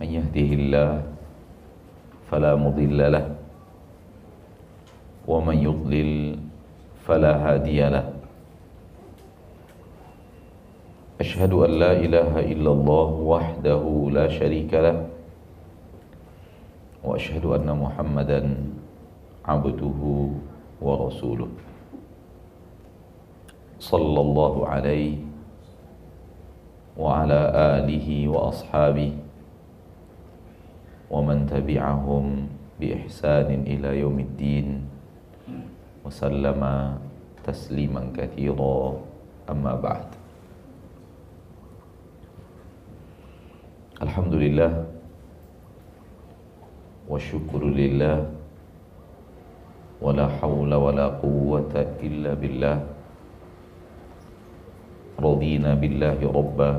من يهده الله فلا مضل له ومن يضلل فلا هادي له. أشهد أن لا إله إلا الله وحده لا شريك له وأشهد أن محمدا عبده ورسوله. صلى الله عليه وعلى آله وأصحابه ومن تبعهم بإحسان إلى يوم الدين. وسلم تسليما كثيرا. أما بعد. الحمد لله والشكر لله ولا حول ولا قوة إلا بالله. رضينا بالله ربا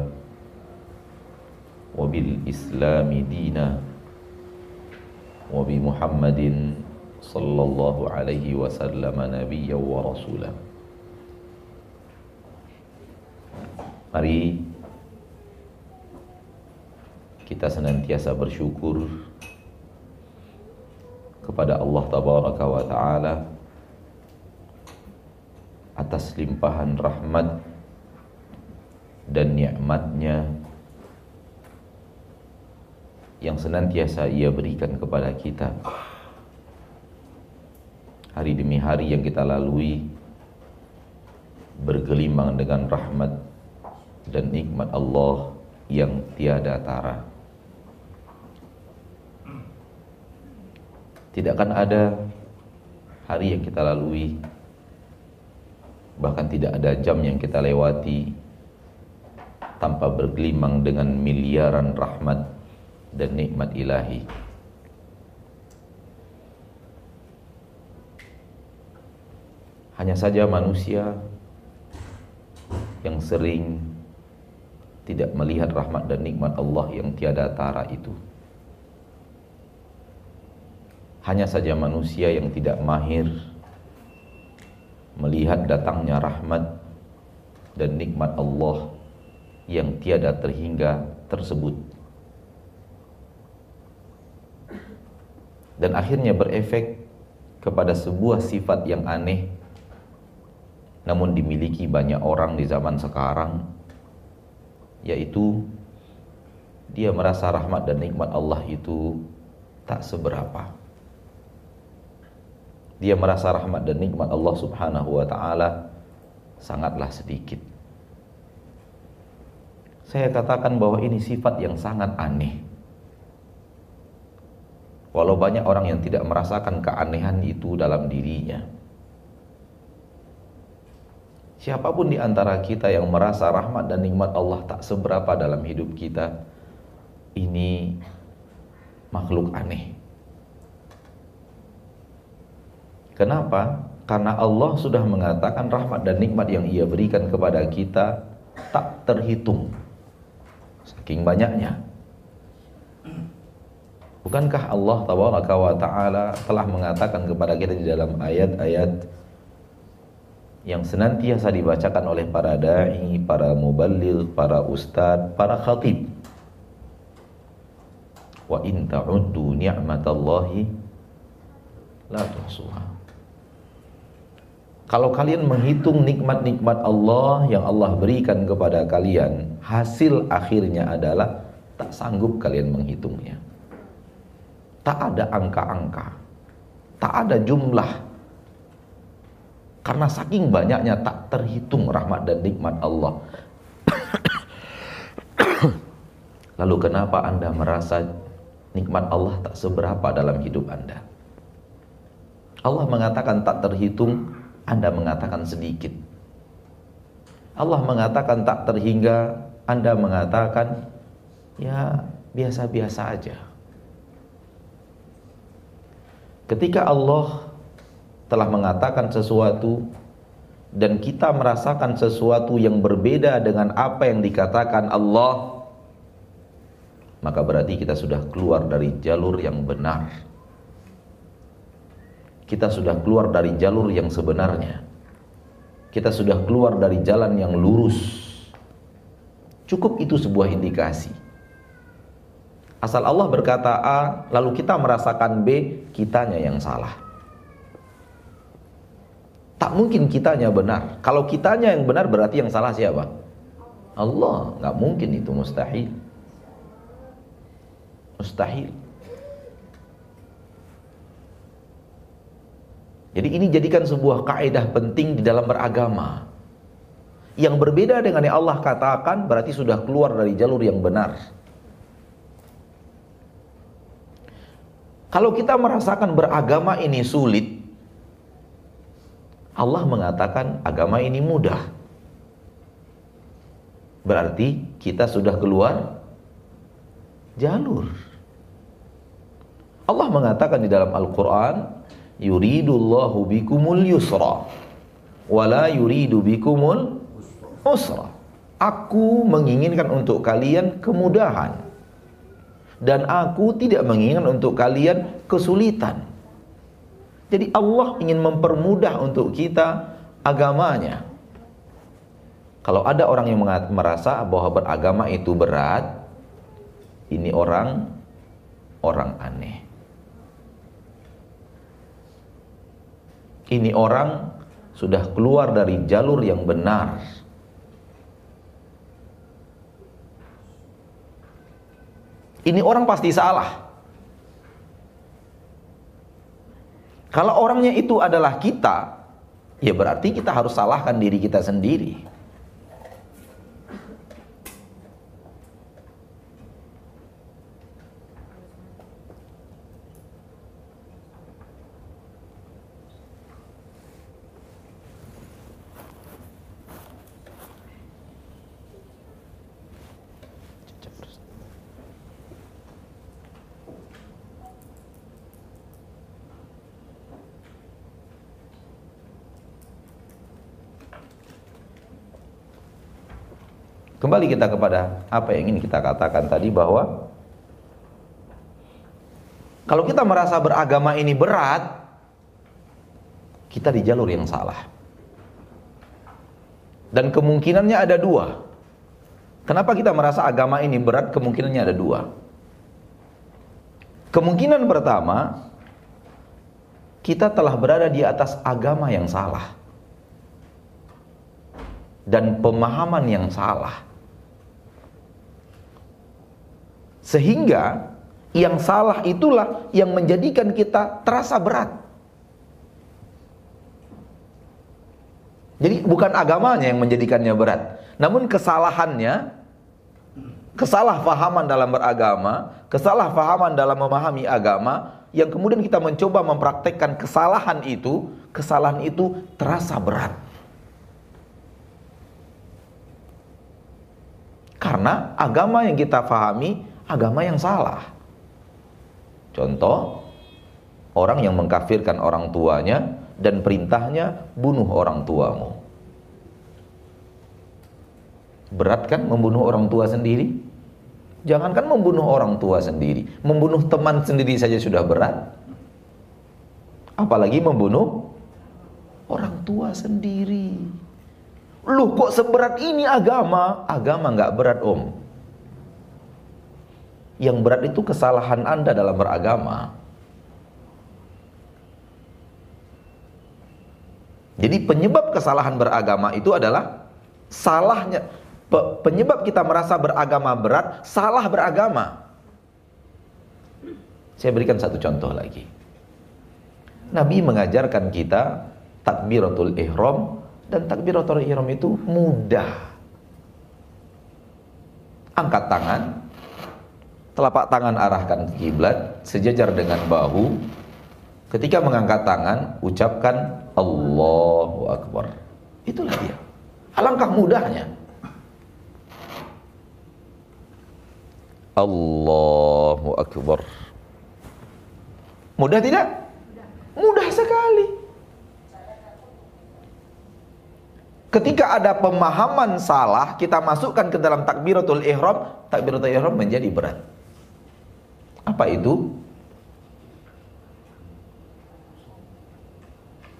وبالإسلام دينا. وبمحمد صلى الله عليه وسلم نبيا ورسولا Mari kita senantiasa bersyukur kepada Allah Tabaraka wa Ta'ala atas limpahan rahmat dan nikmatnya yang senantiasa ia berikan kepada kita. Hari demi hari yang kita lalui bergelimang dengan rahmat dan nikmat Allah yang tiada tara. Tidak akan ada hari yang kita lalui bahkan tidak ada jam yang kita lewati tanpa bergelimang dengan miliaran rahmat dan nikmat ilahi. Hanya saja manusia yang sering tidak melihat rahmat dan nikmat Allah yang tiada tara itu. Hanya saja manusia yang tidak mahir melihat datangnya rahmat dan nikmat Allah yang tiada terhingga tersebut dan akhirnya berefek kepada sebuah sifat yang aneh namun dimiliki banyak orang di zaman sekarang yaitu dia merasa rahmat dan nikmat Allah itu tak seberapa dia merasa rahmat dan nikmat Allah Subhanahu wa taala sangatlah sedikit saya katakan bahwa ini sifat yang sangat aneh. Walau banyak orang yang tidak merasakan keanehan itu dalam dirinya. Siapa pun di antara kita yang merasa rahmat dan nikmat Allah tak seberapa dalam hidup kita, ini makhluk aneh. Kenapa? Karena Allah sudah mengatakan rahmat dan nikmat yang ia berikan kepada kita tak terhitung saking banyaknya Bukankah Allah tabaraka wa taala telah mengatakan kepada kita di dalam ayat-ayat yang senantiasa dibacakan oleh para dai, para muballigh, para ustad, para khatib. Wa in ta'uddu ni'matallahi la tuhsuha. Kalau kalian menghitung nikmat-nikmat Allah yang Allah berikan kepada kalian, hasil akhirnya adalah tak sanggup kalian menghitungnya. Tak ada angka-angka, tak ada jumlah. Karena saking banyaknya tak terhitung rahmat dan nikmat Allah. Lalu kenapa Anda merasa nikmat Allah tak seberapa dalam hidup Anda? Allah mengatakan tak terhitung, Anda mengatakan sedikit. Allah mengatakan tak terhingga, Anda mengatakan ya biasa-biasa aja. Ketika Allah telah mengatakan sesuatu dan kita merasakan sesuatu yang berbeda dengan apa yang dikatakan Allah, maka berarti kita sudah keluar dari jalur yang benar. Kita sudah keluar dari jalur yang sebenarnya. Kita sudah keluar dari jalan yang lurus. Cukup itu sebuah indikasi. Asal Allah berkata A, lalu kita merasakan B, kitanya yang salah. Tak mungkin kitanya benar. Kalau kitanya yang benar berarti yang salah siapa? Allah. Nggak mungkin itu mustahil. Mustahil. Jadi ini jadikan sebuah kaidah penting di dalam beragama. Yang berbeda dengan yang Allah katakan berarti sudah keluar dari jalur yang benar. Kalau kita merasakan beragama ini sulit, Allah mengatakan agama ini mudah. Berarti kita sudah keluar jalur. Allah mengatakan di dalam Al-Quran, Yuridullahu bikumul yusra, wala yuridu bikumul usra. Aku menginginkan untuk kalian kemudahan dan aku tidak menginginkan untuk kalian kesulitan. Jadi Allah ingin mempermudah untuk kita agamanya. Kalau ada orang yang merasa bahwa beragama itu berat, ini orang orang aneh. Ini orang sudah keluar dari jalur yang benar. Ini orang pasti salah. Kalau orangnya itu adalah kita, ya berarti kita harus salahkan diri kita sendiri. Kembali kita kepada apa yang ingin kita katakan tadi bahwa kalau kita merasa beragama ini berat, kita di jalur yang salah. Dan kemungkinannya ada dua. Kenapa kita merasa agama ini berat? Kemungkinannya ada dua. Kemungkinan pertama, kita telah berada di atas agama yang salah dan pemahaman yang salah. Sehingga yang salah itulah yang menjadikan kita terasa berat. Jadi bukan agamanya yang menjadikannya berat, namun kesalahannya, kesalahpahaman dalam beragama, kesalahpahaman dalam memahami agama, yang kemudian kita mencoba mempraktekkan kesalahan itu, kesalahan itu terasa berat. Karena agama yang kita pahami agama yang salah. Contoh, orang yang mengkafirkan orang tuanya dan perintahnya bunuh orang tuamu. Berat kan membunuh orang tua sendiri? Jangankan membunuh orang tua sendiri, membunuh teman sendiri saja sudah berat. Apalagi membunuh orang tua sendiri. Loh kok seberat ini agama? Agama nggak berat om. Yang berat itu kesalahan Anda dalam beragama. Jadi penyebab kesalahan beragama itu adalah salahnya penyebab kita merasa beragama berat, salah beragama. Saya berikan satu contoh lagi. Nabi mengajarkan kita takbiratul ihram dan takbiratul ihram itu mudah. Angkat tangan, telapak tangan arahkan ke kiblat sejajar dengan bahu. Ketika mengangkat tangan, ucapkan Allahu Akbar. Itulah dia. Alangkah mudahnya. Allahu Akbar. Mudah tidak? Mudah sekali. Ketika ada pemahaman salah, kita masukkan ke dalam takbiratul ihram, takbiratul ihram menjadi berat. Apa itu?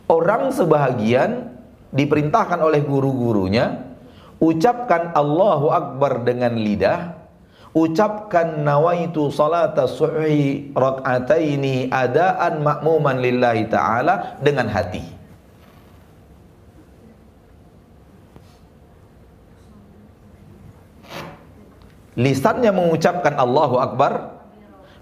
Orang sebahagian diperintahkan oleh guru-gurunya ucapkan Allahu Akbar dengan lidah ucapkan nawaitu salata suhi rak'ataini adaan makmuman lillahi ta'ala dengan hati lisannya mengucapkan Allahu Akbar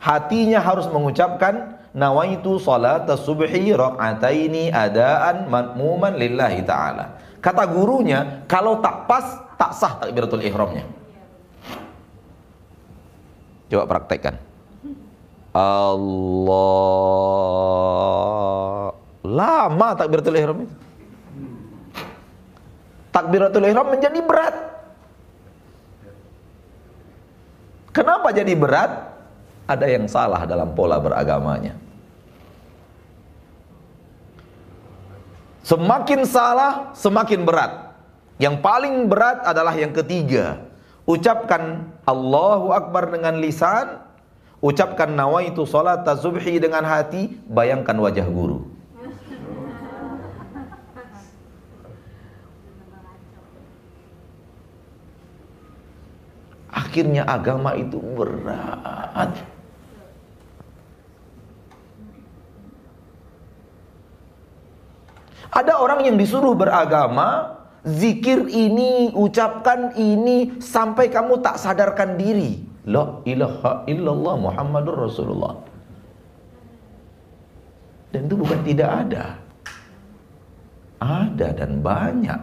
hatinya harus mengucapkan nawaitu salata subhi rak'ataini adaan makmuman lillahi ta'ala kata gurunya kalau tak pas tak sah takbiratul ihramnya Coba praktekkan. Allah lama takbiratul ihram itu. Takbiratul ihram menjadi berat. Kenapa jadi berat? Ada yang salah dalam pola beragamanya. Semakin salah, semakin berat. Yang paling berat adalah yang ketiga, ucapkan Allahu Akbar dengan lisan, ucapkan nawaitu salat subhi dengan hati, bayangkan wajah guru. Akhirnya agama itu berat. Ada orang yang disuruh beragama, Zikir ini, ucapkan ini sampai kamu tak sadarkan diri. La ilaha illallah Muhammadur Rasulullah. Dan itu bukan tidak ada. Ada dan banyak.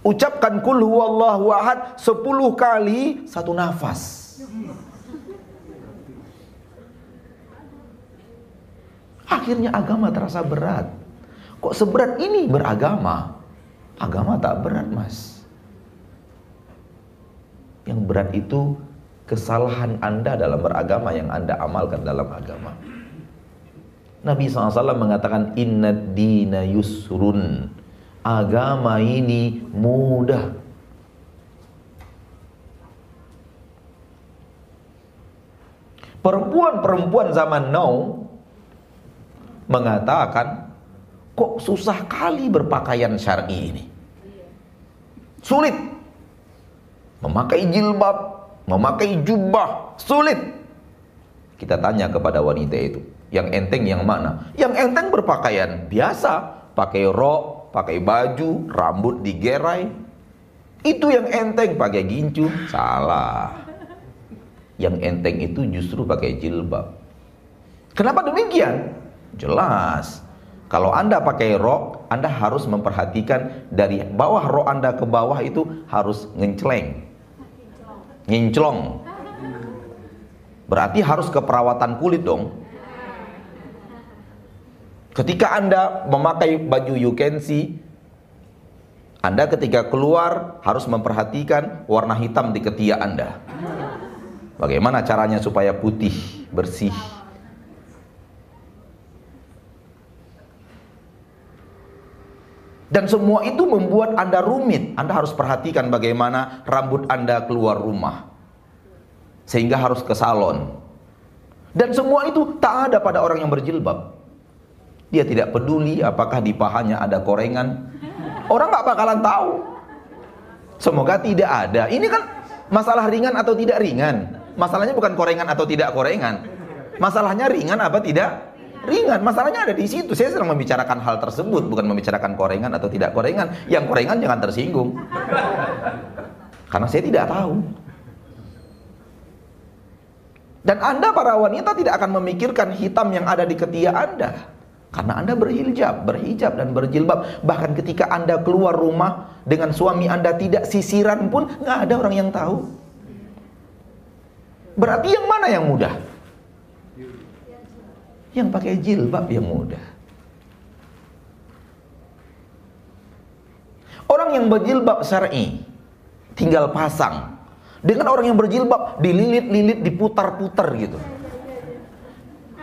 Ucapkan kul huwallahu ahad 10 kali satu nafas. Akhirnya agama terasa berat. Kok seberat ini beragama? Agama tak berat mas. Yang berat itu kesalahan anda dalam beragama yang anda amalkan dalam agama. Nabi SAW mengatakan inna dina yusrun. Agama ini mudah. Perempuan-perempuan zaman now mengatakan Kok susah kali berpakaian syar'i ini? Sulit. Memakai jilbab, memakai jubah, sulit. Kita tanya kepada wanita itu, yang enteng yang mana? Yang enteng berpakaian biasa, pakai rok, pakai baju, rambut digerai. Itu yang enteng pakai gincu, salah. Yang enteng itu justru pakai jilbab. Kenapa demikian? Jelas kalau Anda pakai rok, Anda harus memperhatikan dari bawah rok Anda ke bawah itu harus ngencleng. Nginclong. Berarti harus keperawatan kulit dong. Ketika Anda memakai baju you can see, Anda ketika keluar harus memperhatikan warna hitam di ketiak Anda. Bagaimana caranya supaya putih, bersih, Dan semua itu membuat Anda rumit. Anda harus perhatikan bagaimana rambut Anda keluar rumah. Sehingga harus ke salon. Dan semua itu tak ada pada orang yang berjilbab. Dia tidak peduli apakah di pahanya ada korengan. Orang gak bakalan tahu. Semoga tidak ada. Ini kan masalah ringan atau tidak ringan. Masalahnya bukan korengan atau tidak korengan. Masalahnya ringan apa tidak ringan. Masalahnya ada di situ. Saya sedang membicarakan hal tersebut, bukan membicarakan korengan atau tidak korengan. Yang korengan jangan tersinggung. Karena saya tidak tahu. Dan Anda para wanita tidak akan memikirkan hitam yang ada di ketiak Anda. Karena Anda berhijab, berhijab dan berjilbab. Bahkan ketika Anda keluar rumah dengan suami Anda tidak sisiran pun nggak ada orang yang tahu. Berarti yang mana yang mudah? Yang pakai jilbab yang mudah. Orang yang berjilbab syar'i tinggal pasang Dengan orang yang berjilbab dililit-lilit, diputar-putar gitu.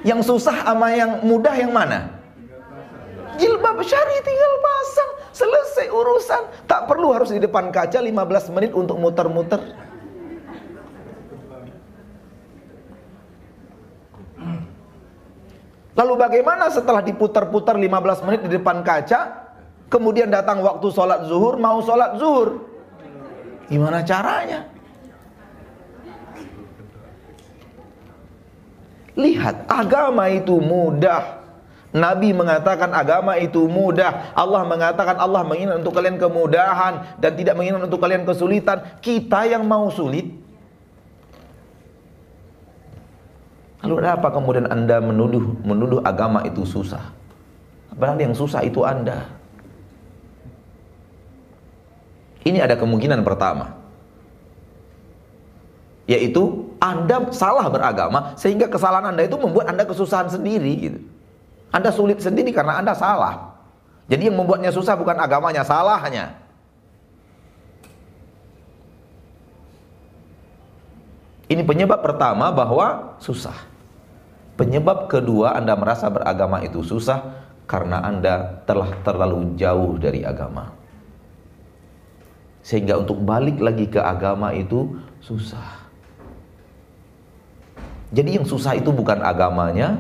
Yang susah sama yang mudah yang mana? Jilbab syari tinggal pasang, selesai urusan. Tak perlu harus di depan kaca 15 menit untuk muter-muter. Lalu bagaimana setelah diputar-putar 15 menit di depan kaca, kemudian datang waktu sholat zuhur, mau sholat zuhur? Gimana caranya? Lihat, agama itu mudah. Nabi mengatakan agama itu mudah. Allah mengatakan Allah menginginkan untuk kalian kemudahan dan tidak menginginkan untuk kalian kesulitan. Kita yang mau sulit. Lalu apa kemudian Anda menuduh menuduh agama itu susah? Padahal yang susah itu Anda. Ini ada kemungkinan pertama. Yaitu anda salah beragama sehingga kesalahan Anda itu membuat Anda kesusahan sendiri gitu. Anda sulit sendiri karena Anda salah. Jadi yang membuatnya susah bukan agamanya, salahnya. Ini penyebab pertama bahwa susah. Penyebab kedua Anda merasa beragama itu susah karena Anda telah terlalu jauh dari agama. Sehingga untuk balik lagi ke agama itu susah. Jadi yang susah itu bukan agamanya,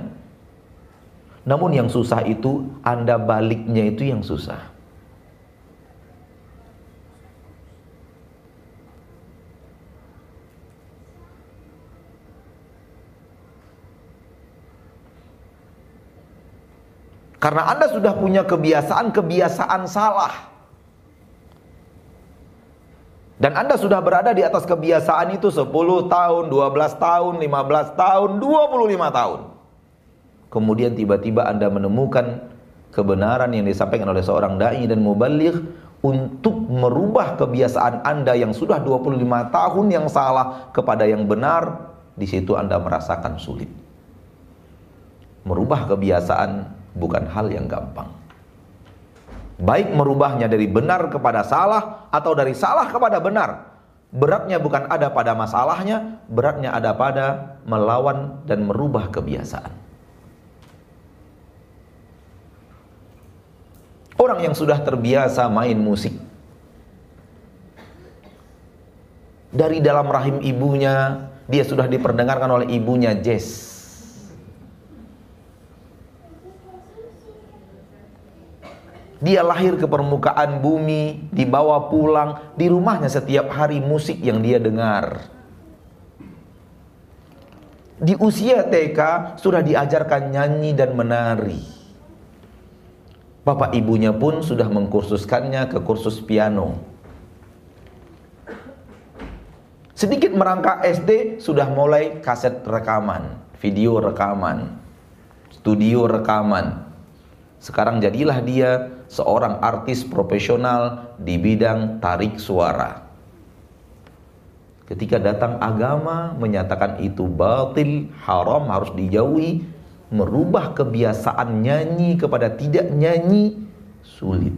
namun yang susah itu Anda baliknya itu yang susah. Karena Anda sudah punya kebiasaan-kebiasaan salah. Dan Anda sudah berada di atas kebiasaan itu 10 tahun, 12 tahun, 15 tahun, 25 tahun. Kemudian tiba-tiba Anda menemukan kebenaran yang disampaikan oleh seorang dai dan mubaligh untuk merubah kebiasaan Anda yang sudah 25 tahun yang salah kepada yang benar, di situ Anda merasakan sulit. Merubah kebiasaan bukan hal yang gampang. Baik merubahnya dari benar kepada salah atau dari salah kepada benar. Beratnya bukan ada pada masalahnya, beratnya ada pada melawan dan merubah kebiasaan. Orang yang sudah terbiasa main musik dari dalam rahim ibunya, dia sudah diperdengarkan oleh ibunya jazz Dia lahir ke permukaan bumi, dibawa pulang, di rumahnya setiap hari musik yang dia dengar. Di usia TK sudah diajarkan nyanyi dan menari. Bapak ibunya pun sudah mengkursuskannya ke kursus piano. Sedikit merangkak SD sudah mulai kaset rekaman, video rekaman, studio rekaman. Sekarang jadilah dia seorang artis profesional di bidang tarik suara. Ketika datang agama menyatakan itu batil, haram, harus dijauhi, merubah kebiasaan nyanyi kepada tidak nyanyi sulit.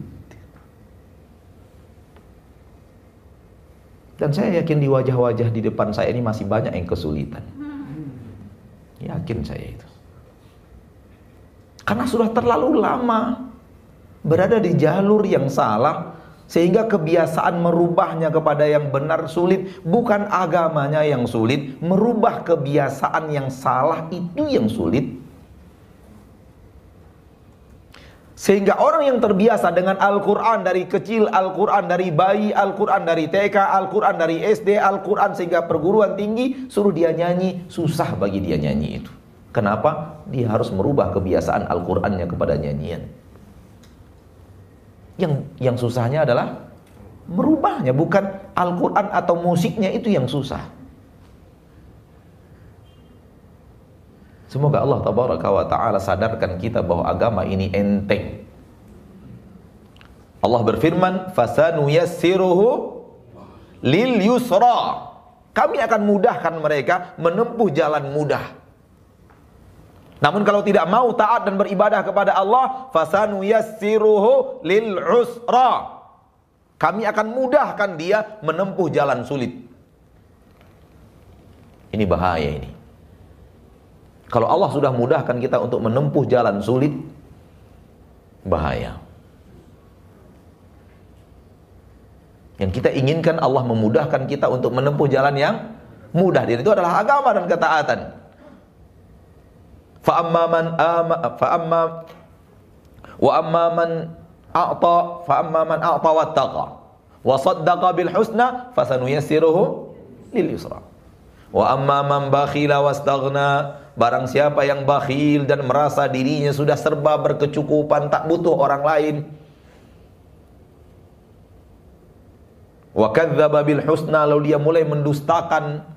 Dan saya yakin di wajah-wajah di depan saya ini masih banyak yang kesulitan. Yakin saya itu. Karena sudah terlalu lama berada di jalur yang salah sehingga kebiasaan merubahnya kepada yang benar sulit bukan agamanya yang sulit merubah kebiasaan yang salah itu yang sulit sehingga orang yang terbiasa dengan Al-Quran dari kecil, Al-Quran dari bayi, Al-Quran dari TK, Al-Quran dari SD, Al-Quran sehingga perguruan tinggi, suruh dia nyanyi, susah bagi dia nyanyi itu. Kenapa? Dia harus merubah kebiasaan Al-Qurannya kepada nyanyian. Yang yang susahnya adalah merubahnya, bukan Al-Quran atau musiknya itu yang susah. Semoga Allah tabaraka wa taala sadarkan kita bahwa agama ini enteng. Allah berfirman, "Fasanu yassiruhu lil yusra." Kami akan mudahkan mereka menempuh jalan mudah. Namun kalau tidak mau taat dan beribadah kepada Allah, fasanu yassiruhu lil usra. Kami akan mudahkan dia menempuh jalan sulit. Ini bahaya ini. Kalau Allah sudah mudahkan kita untuk menempuh jalan sulit, bahaya. Yang kita inginkan Allah memudahkan kita untuk menempuh jalan yang mudah. Dan itu adalah agama dan ketaatan. Fa amma man fa amma wa amma man a'ta fa amma man a'ta wattaqa wa saddaqa bil husna lil yusra. Wa amma man bakhila wastaghna barang siapa yang bakhil dan merasa dirinya sudah serba berkecukupan tak butuh orang lain wa husna lalu dia mulai mendustakan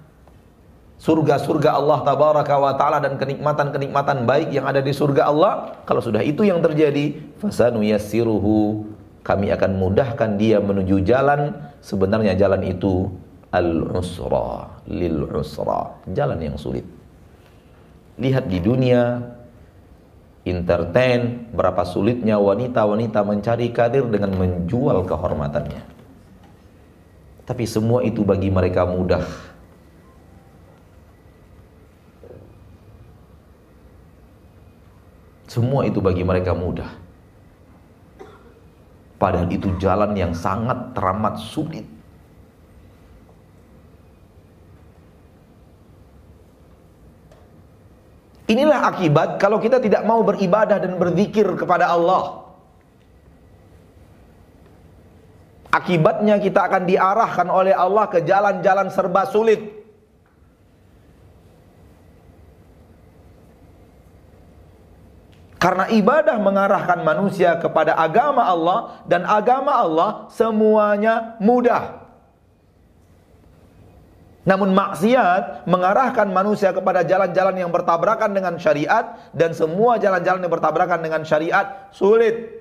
surga-surga Allah tabaraka wa taala dan kenikmatan-kenikmatan baik yang ada di surga Allah. Kalau sudah itu yang terjadi fasanu yassiruhu kami akan mudahkan dia menuju jalan. Sebenarnya jalan itu al-usra lil usra jalan yang sulit. Lihat di dunia entertain berapa sulitnya wanita-wanita mencari karir dengan menjual kehormatannya. Tapi semua itu bagi mereka mudah semua itu bagi mereka mudah padahal itu jalan yang sangat teramat sulit Inilah akibat kalau kita tidak mau beribadah dan berzikir kepada Allah. Akibatnya kita akan diarahkan oleh Allah ke jalan-jalan serba sulit. Karena ibadah mengarahkan manusia kepada agama Allah dan agama Allah semuanya mudah. Namun maksiat mengarahkan manusia kepada jalan-jalan yang bertabrakan dengan syariat dan semua jalan-jalan yang bertabrakan dengan syariat sulit.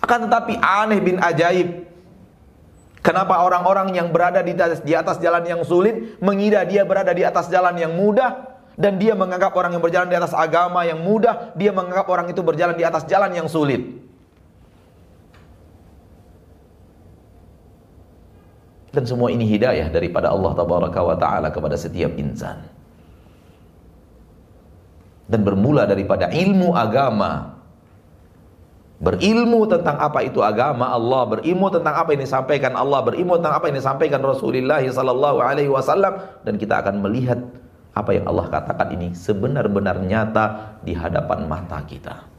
Akan tetapi aneh bin ajaib Kenapa orang-orang yang berada di atas, di atas jalan yang sulit mengira dia berada di atas jalan yang mudah dan dia menganggap orang yang berjalan di atas agama yang mudah, dia menganggap orang itu berjalan di atas jalan yang sulit. Dan semua ini hidayah daripada Allah tabaraka wa taala kepada setiap insan. Dan bermula daripada ilmu agama. Berilmu tentang apa itu agama Allah, berilmu tentang apa yang disampaikan Allah, berilmu tentang apa yang disampaikan Rasulullah sallallahu alaihi wasallam dan kita akan melihat apa yang Allah katakan ini sebenar-benar nyata di hadapan mata kita.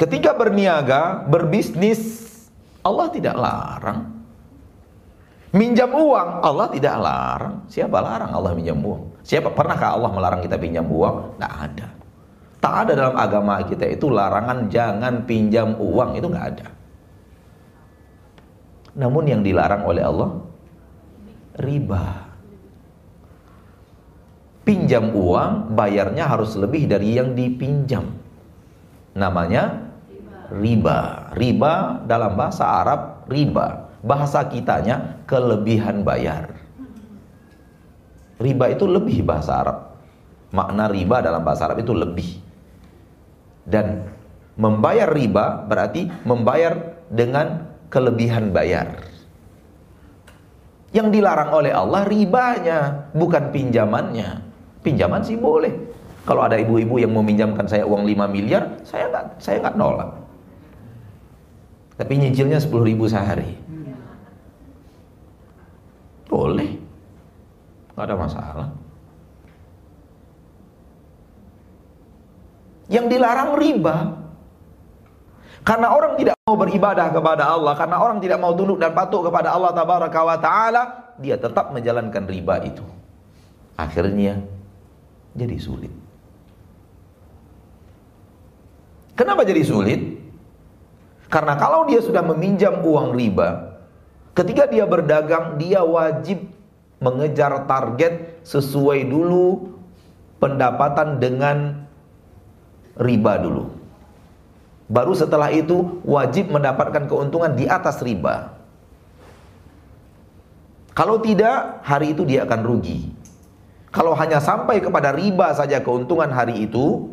Ketika berniaga, berbisnis, Allah tidak larang. Minjam uang, Allah tidak larang. Siapa larang Allah minjam uang? Siapa pernahkah Allah melarang kita pinjam uang? Tidak ada. Tak ada dalam agama kita itu larangan jangan pinjam uang itu nggak ada. Namun yang dilarang oleh Allah riba. Pinjam uang bayarnya harus lebih dari yang dipinjam. Namanya riba. Riba dalam bahasa Arab riba. Bahasa kitanya kelebihan bayar. Riba itu lebih bahasa Arab. Makna riba dalam bahasa Arab itu lebih. Dan membayar riba berarti membayar dengan kelebihan bayar. Yang dilarang oleh Allah ribanya, bukan pinjamannya. Pinjaman sih boleh. Kalau ada ibu-ibu yang meminjamkan saya uang 5 miliar, saya nggak saya nggak nolak. Tapi nyicilnya 10 ribu sehari. Boleh. nggak ada masalah. Yang dilarang riba. Karena orang tidak mau beribadah kepada Allah, karena orang tidak mau tunduk dan patuh kepada Allah tabaraka wa taala, dia tetap menjalankan riba itu. Akhirnya jadi sulit. Kenapa jadi sulit? Karena kalau dia sudah meminjam uang riba, ketika dia berdagang, dia wajib mengejar target sesuai dulu pendapatan dengan riba dulu. Baru setelah itu wajib mendapatkan keuntungan di atas riba. Kalau tidak, hari itu dia akan rugi. Kalau hanya sampai kepada riba saja keuntungan hari itu,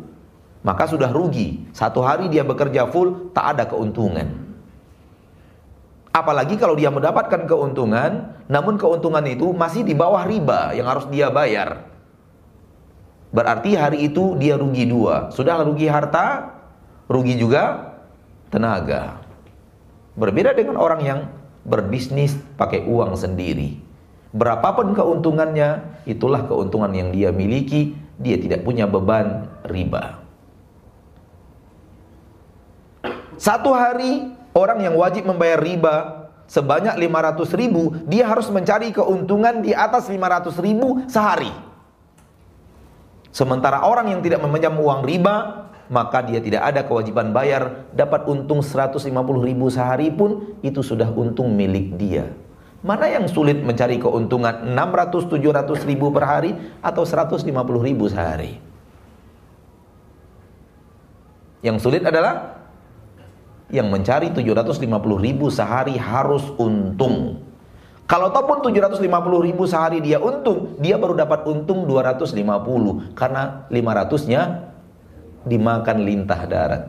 maka sudah rugi. Satu hari dia bekerja full, tak ada keuntungan. Apalagi kalau dia mendapatkan keuntungan, namun keuntungan itu masih di bawah riba yang harus dia bayar. Berarti hari itu dia rugi dua. Sudah rugi harta, rugi juga tenaga. Berbeda dengan orang yang berbisnis pakai uang sendiri. Berapapun keuntungannya, itulah keuntungan yang dia miliki, dia tidak punya beban riba. Satu hari orang yang wajib membayar riba sebanyak 500 ribu, dia harus mencari keuntungan di atas 500 ribu sehari. Sementara orang yang tidak meminjam uang riba, maka dia tidak ada kewajiban bayar, dapat untung 150 ribu sehari pun, itu sudah untung milik dia. Mana yang sulit mencari keuntungan 600-700 ribu per hari atau 150 ribu sehari? Yang sulit adalah yang mencari 750 ribu sehari harus untung. Kalau ataupun 750 ribu sehari dia untung, dia baru dapat untung 250 karena 500 nya dimakan lintah darat.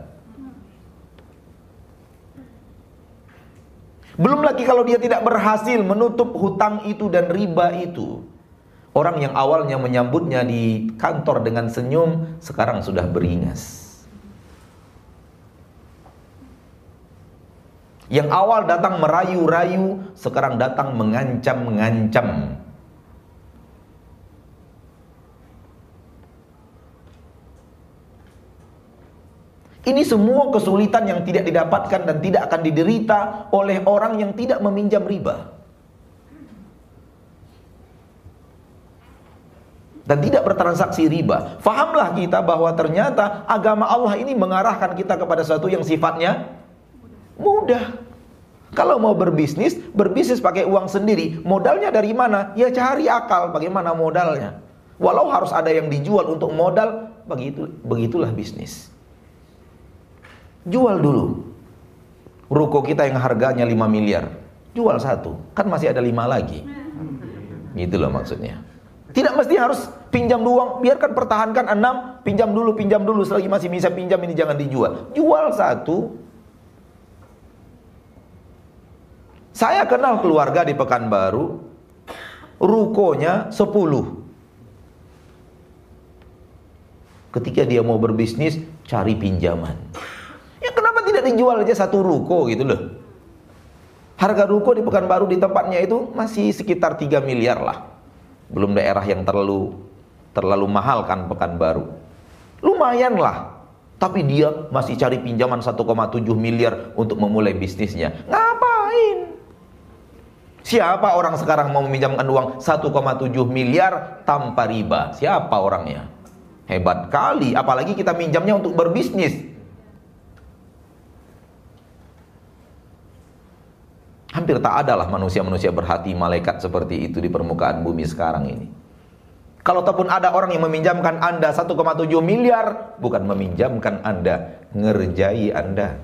Belum lagi kalau dia tidak berhasil menutup hutang itu dan riba itu. Orang yang awalnya menyambutnya di kantor dengan senyum, sekarang sudah beringas. Yang awal datang merayu-rayu, sekarang datang mengancam-mengancam. Ini semua kesulitan yang tidak didapatkan dan tidak akan diderita oleh orang yang tidak meminjam riba. Dan tidak bertransaksi riba. Fahamlah kita bahwa ternyata agama Allah ini mengarahkan kita kepada sesuatu yang sifatnya Mudah. Kalau mau berbisnis, berbisnis pakai uang sendiri. Modalnya dari mana? Ya cari akal bagaimana modalnya. Walau harus ada yang dijual untuk modal, begitu begitulah bisnis. Jual dulu. Ruko kita yang harganya 5 miliar, jual satu. Kan masih ada lima lagi. Gitu loh maksudnya. Tidak mesti harus pinjam uang, biarkan pertahankan enam, pinjam dulu, pinjam dulu, selagi masih bisa pinjam ini jangan dijual. Jual satu, Saya kenal keluarga di Pekanbaru, rukonya 10. Ketika dia mau berbisnis, cari pinjaman. Ya kenapa tidak dijual aja satu ruko gitu loh. Harga ruko di Pekanbaru di tempatnya itu masih sekitar 3 miliar lah. Belum daerah yang terlalu terlalu mahal kan Pekanbaru. Lumayan lah. Tapi dia masih cari pinjaman 1,7 miliar untuk memulai bisnisnya. Ngapain? Siapa orang sekarang mau meminjamkan uang 1,7 miliar tanpa riba? Siapa orangnya? Hebat kali, apalagi kita minjamnya untuk berbisnis. Hampir tak ada lah manusia-manusia berhati malaikat seperti itu di permukaan bumi sekarang ini. Kalau ataupun ada orang yang meminjamkan Anda 1,7 miliar, bukan meminjamkan Anda, ngerjai Anda.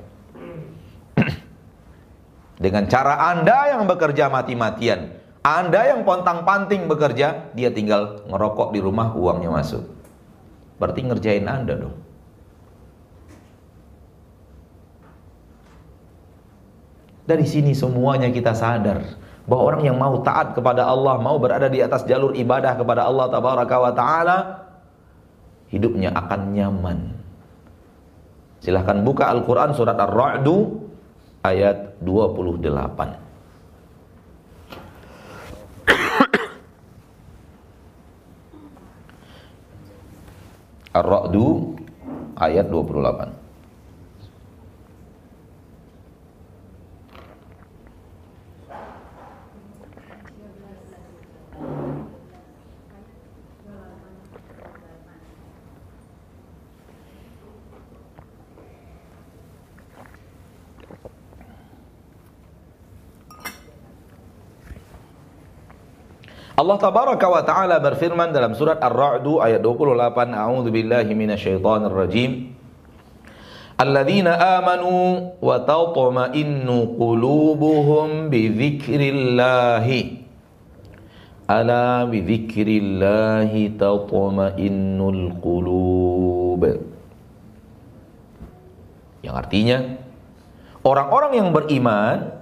Dengan cara Anda yang bekerja mati-matian, Anda yang pontang-panting bekerja, dia tinggal ngerokok di rumah, uangnya masuk. Berarti ngerjain Anda dong. Dari sini semuanya kita sadar bahwa orang yang mau taat kepada Allah, mau berada di atas jalur ibadah kepada Allah tabaraka wa taala, hidupnya akan nyaman. Silahkan buka Al-Quran surat Ar-Ra'du ayat 28. Ar-Ra'du ayat 28. Allah tabaraka wa taala berfirman dalam surat Ar-Ra'd ayat 28, A'udzu billahi minasyaitonir rajim. Alladzina amanu wa tatma'innu qulubuhum bi. Ala bi tatma'innul qulub. Yang artinya orang-orang yang beriman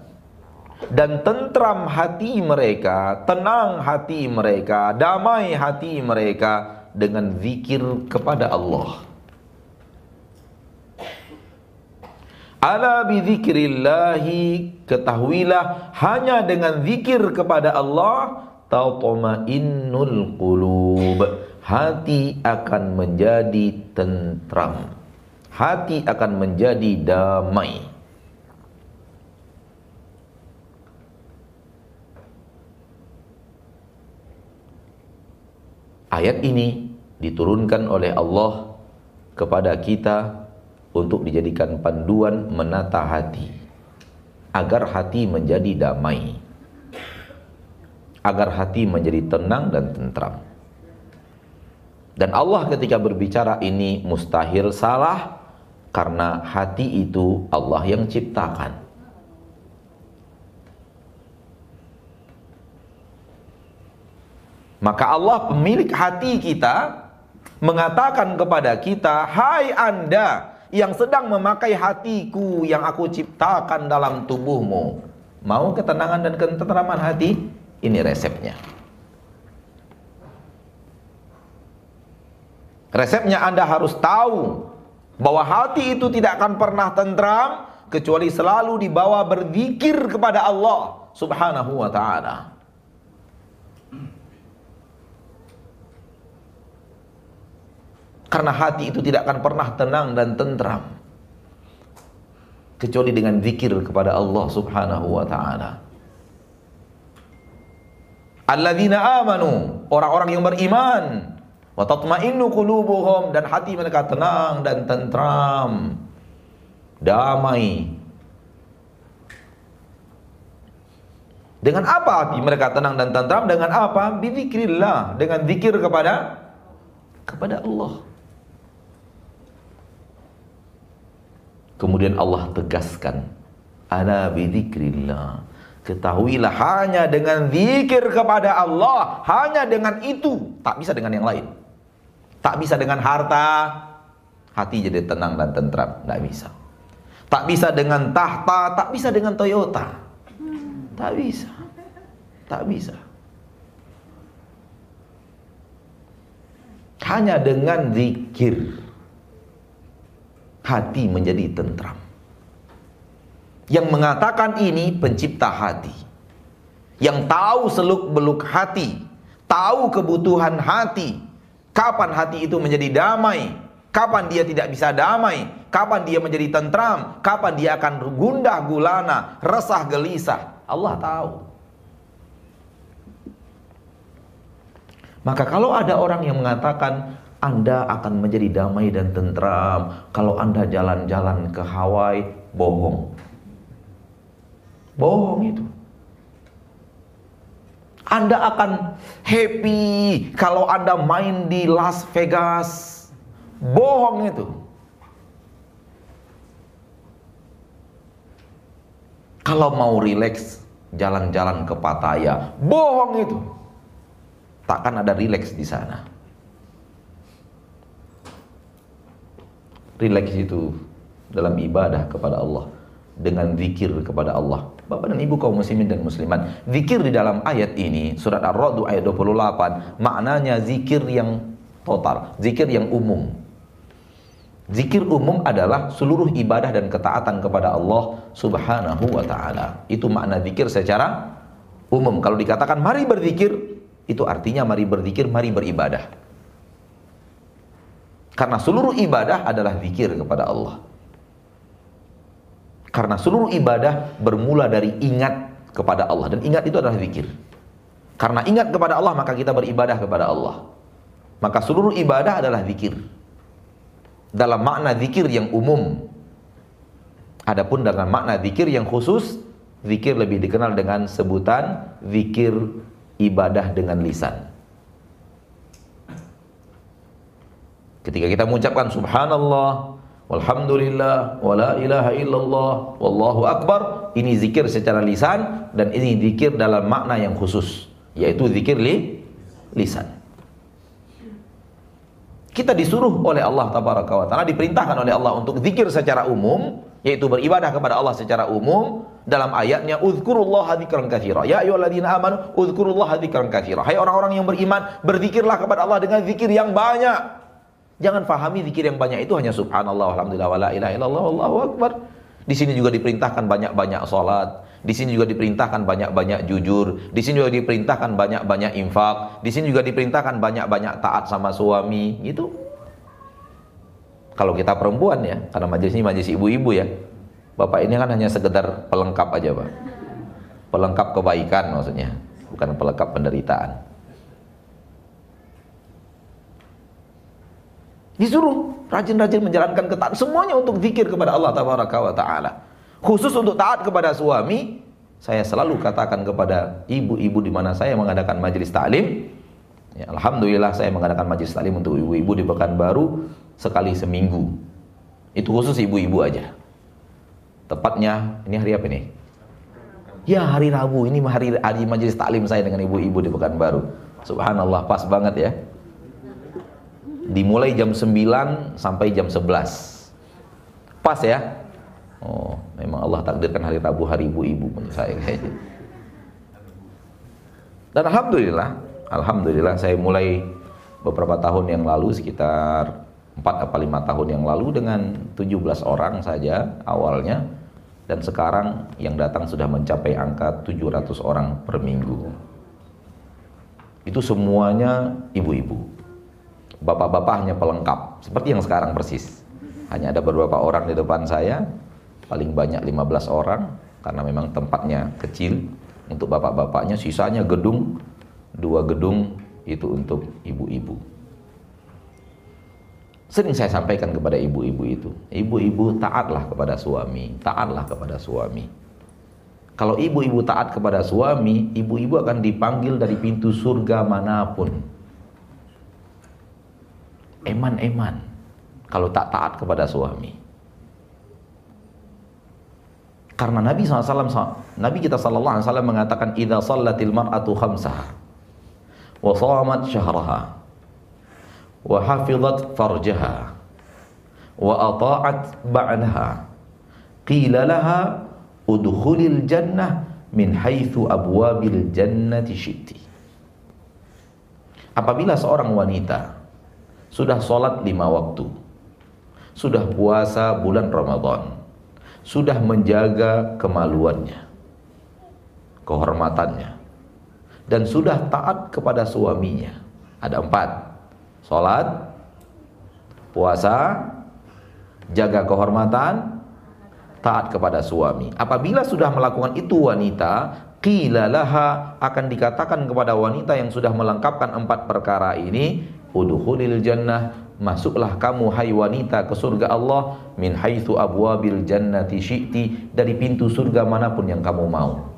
dan tentram hati mereka, tenang hati mereka, damai hati mereka dengan zikir kepada Allah. Ala bi dzikrillahi ketahuilah hanya dengan zikir kepada Allah tatmainnul qulub. Hati akan menjadi tentram. Hati akan menjadi damai Ayat ini diturunkan oleh Allah kepada kita untuk dijadikan panduan menata hati agar hati menjadi damai agar hati menjadi tenang dan tentram. Dan Allah ketika berbicara ini mustahil salah karena hati itu Allah yang ciptakan Maka Allah pemilik hati kita mengatakan kepada kita, "Hai Anda yang sedang memakai hatiku yang aku ciptakan dalam tubuhmu, mau ketenangan dan ketentraman hati? Ini resepnya." Resepnya Anda harus tahu bahwa hati itu tidak akan pernah tentram kecuali selalu dibawa berzikir kepada Allah Subhanahu wa taala. Karena hati itu tidak akan pernah tenang dan tentram kecuali dengan zikir kepada Allah Subhanahu wa taala. Alladzina amanu, orang-orang yang beriman, wa tatma'innu qulubuhum dan hati mereka tenang dan tentram, damai. Dengan apa hati mereka tenang dan tentram? Dengan apa? Bizikrillah, dengan zikir kepada kepada Allah. Kemudian Allah tegaskan, "Ana bidzikrillah." Ketahuilah hanya dengan zikir kepada Allah, hanya dengan itu, tak bisa dengan yang lain. Tak bisa dengan harta, hati jadi tenang dan tentram, tak bisa. Tak bisa dengan tahta, tak bisa dengan Toyota. Tak bisa. Tak bisa. Hanya dengan zikir hati menjadi tentram. Yang mengatakan ini pencipta hati. Yang tahu seluk-beluk hati, tahu kebutuhan hati, kapan hati itu menjadi damai, kapan dia tidak bisa damai, kapan dia menjadi tentram, kapan dia akan gundah gulana, resah gelisah. Allah tahu. Maka kalau ada orang yang mengatakan anda akan menjadi damai dan tentram kalau Anda jalan-jalan ke Hawaii, bohong. Bohong itu. Anda akan happy kalau Anda main di Las Vegas. Bohong itu. Kalau mau rileks, jalan-jalan ke Pattaya. Bohong itu. Takkan ada rileks di sana. Rileks itu dalam ibadah kepada Allah dengan zikir kepada Allah. Bapak dan Ibu kaum muslimin dan muslimat, zikir di dalam ayat ini surat Ar-Ra'd ayat 28 maknanya zikir yang total, zikir yang umum. Zikir umum adalah seluruh ibadah dan ketaatan kepada Allah Subhanahu wa taala. Itu makna zikir secara umum. Kalau dikatakan mari berzikir, itu artinya mari berzikir, mari beribadah. Karena seluruh ibadah adalah zikir kepada Allah. Karena seluruh ibadah bermula dari ingat kepada Allah dan ingat itu adalah zikir. Karena ingat kepada Allah maka kita beribadah kepada Allah. Maka seluruh ibadah adalah zikir. Dalam makna zikir yang umum. Adapun dengan makna zikir yang khusus, zikir lebih dikenal dengan sebutan zikir ibadah dengan lisan. Ketika kita mengucapkan subhanallah, walhamdulillah, wala ilaha illallah, wallahu akbar, ini zikir secara lisan dan ini zikir dalam makna yang khusus. yaitu zikir li, lisan. Kita disuruh oleh Allah tabaraka wa taala diperintahkan oleh Allah untuk zikir secara umum yaitu beribadah kepada Allah secara umum dalam ayatnya uzkurullaha dzikran katsira ya ayyuhalladzina amanu uzkurullaha dzikran katsira hai orang-orang yang beriman berzikirlah kepada Allah dengan zikir yang banyak jangan fahami zikir yang banyak itu hanya subhanallah alhamdulillah wala ilaha illallah wallahu akbar di sini juga diperintahkan banyak-banyak salat di sini juga diperintahkan banyak-banyak jujur di sini juga diperintahkan banyak-banyak infak di sini juga diperintahkan banyak-banyak taat sama suami itu kalau kita perempuan ya, karena majelis ini majelis ibu-ibu ya. Bapak ini kan hanya sekedar pelengkap aja, Pak. Pelengkap kebaikan maksudnya, bukan pelengkap penderitaan. Disuruh rajin-rajin menjalankan ketaatan semuanya untuk zikir kepada Allah taala. Khusus untuk taat kepada suami, saya selalu katakan kepada ibu-ibu di mana saya mengadakan majelis taklim, ya, alhamdulillah saya mengadakan majelis taklim untuk ibu-ibu di Pekanbaru sekali seminggu. Itu khusus ibu-ibu aja. Tepatnya, ini hari apa nih? Ya hari Rabu, ini hari, hari majelis taklim saya dengan ibu-ibu di Pekanbaru. Subhanallah, pas banget ya. Dimulai jam 9 sampai jam 11. Pas ya? Oh, memang Allah takdirkan hari Rabu hari ibu-ibu menurut saya kayaknya. Dan alhamdulillah, alhamdulillah saya mulai beberapa tahun yang lalu sekitar 4 atau 5 tahun yang lalu dengan 17 orang saja awalnya dan sekarang yang datang sudah mencapai angka 700 orang per minggu. Itu semuanya ibu-ibu. Bapak-bapak hanya pelengkap, seperti yang sekarang persis. Hanya ada beberapa orang di depan saya, paling banyak 15 orang karena memang tempatnya kecil untuk bapak-bapaknya, sisanya gedung, dua gedung itu untuk ibu-ibu. Sering saya sampaikan kepada ibu-ibu itu, ibu-ibu taatlah kepada suami, taatlah kepada suami. Kalau ibu-ibu taat kepada suami, ibu-ibu akan dipanggil dari pintu surga mana pun. Eman-eman kalau tak taat kepada suami. Karena Nabi SAW, Nabi kita SAW mengatakan, "Idza sallatil mar'atu khamsaha wa shamat syahraha wa hafizat farjaha wa ata'at ba'daha qila laha udkhulil jannah min haitsu abwabil jannati syi'ti apabila seorang wanita sudah sholat lima waktu. Sudah puasa bulan Ramadan. Sudah menjaga kemaluannya kehormatannya. Dan sudah taat kepada suaminya. Ada empat. Sholat, puasa, jaga kehormatan, taat kepada suami. Apabila sudah melakukan itu wanita, qila laha akan dikatakan kepada wanita yang sudah melengkapkan empat perkara ini, udkhulil jannah, masuklah kamu hai wanita ke surga Allah min haitsu abwabil jannati syi'ti dari pintu surga mana pun yang kamu mau.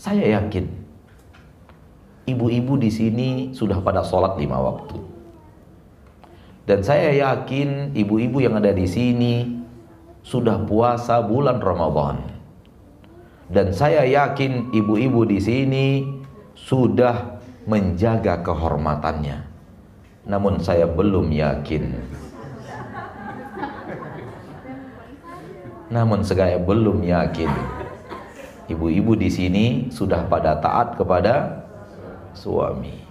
Saya yakin ibu-ibu di sini sudah pada sholat lima waktu. Dan saya yakin ibu-ibu yang ada di sini sudah puasa bulan Ramadan. Dan saya yakin ibu-ibu di sini sudah menjaga kehormatannya. Namun saya belum yakin. Namun saya belum yakin Ibu-ibu di sini sudah pada taat kepada suami.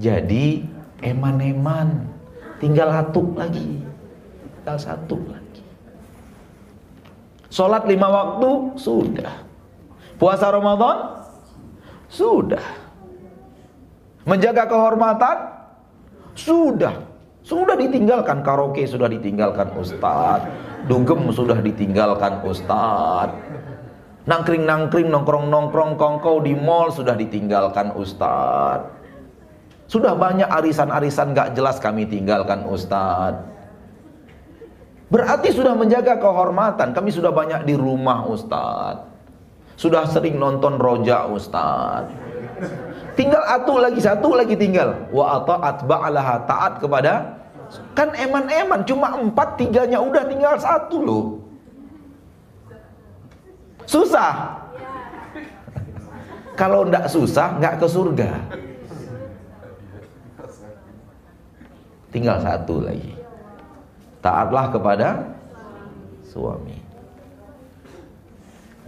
Jadi eman-eman tinggal satu lagi. Tinggal satu lagi. Sholat lima waktu sudah. Puasa Ramadan sudah. Menjaga kehormatan sudah. Sudah ditinggalkan karaoke sudah ditinggalkan Ustadz Dugem sudah ditinggalkan Ustadz Nangkring-nangkring, nongkrong-nongkrong, kongkow di mall sudah ditinggalkan Ustadz Sudah banyak arisan-arisan gak jelas kami tinggalkan Ustadz Berarti sudah menjaga kehormatan Kami sudah banyak di rumah Ustadz Sudah sering nonton roja Ustadz Tinggal atu lagi satu lagi tinggal. Wa ata'at ba'laha taat kepada kan eman-eman cuma empat tiganya udah tinggal satu loh. Susah. Kalau ndak susah nggak ke surga. Tinggal satu lagi. Taatlah kepada suami.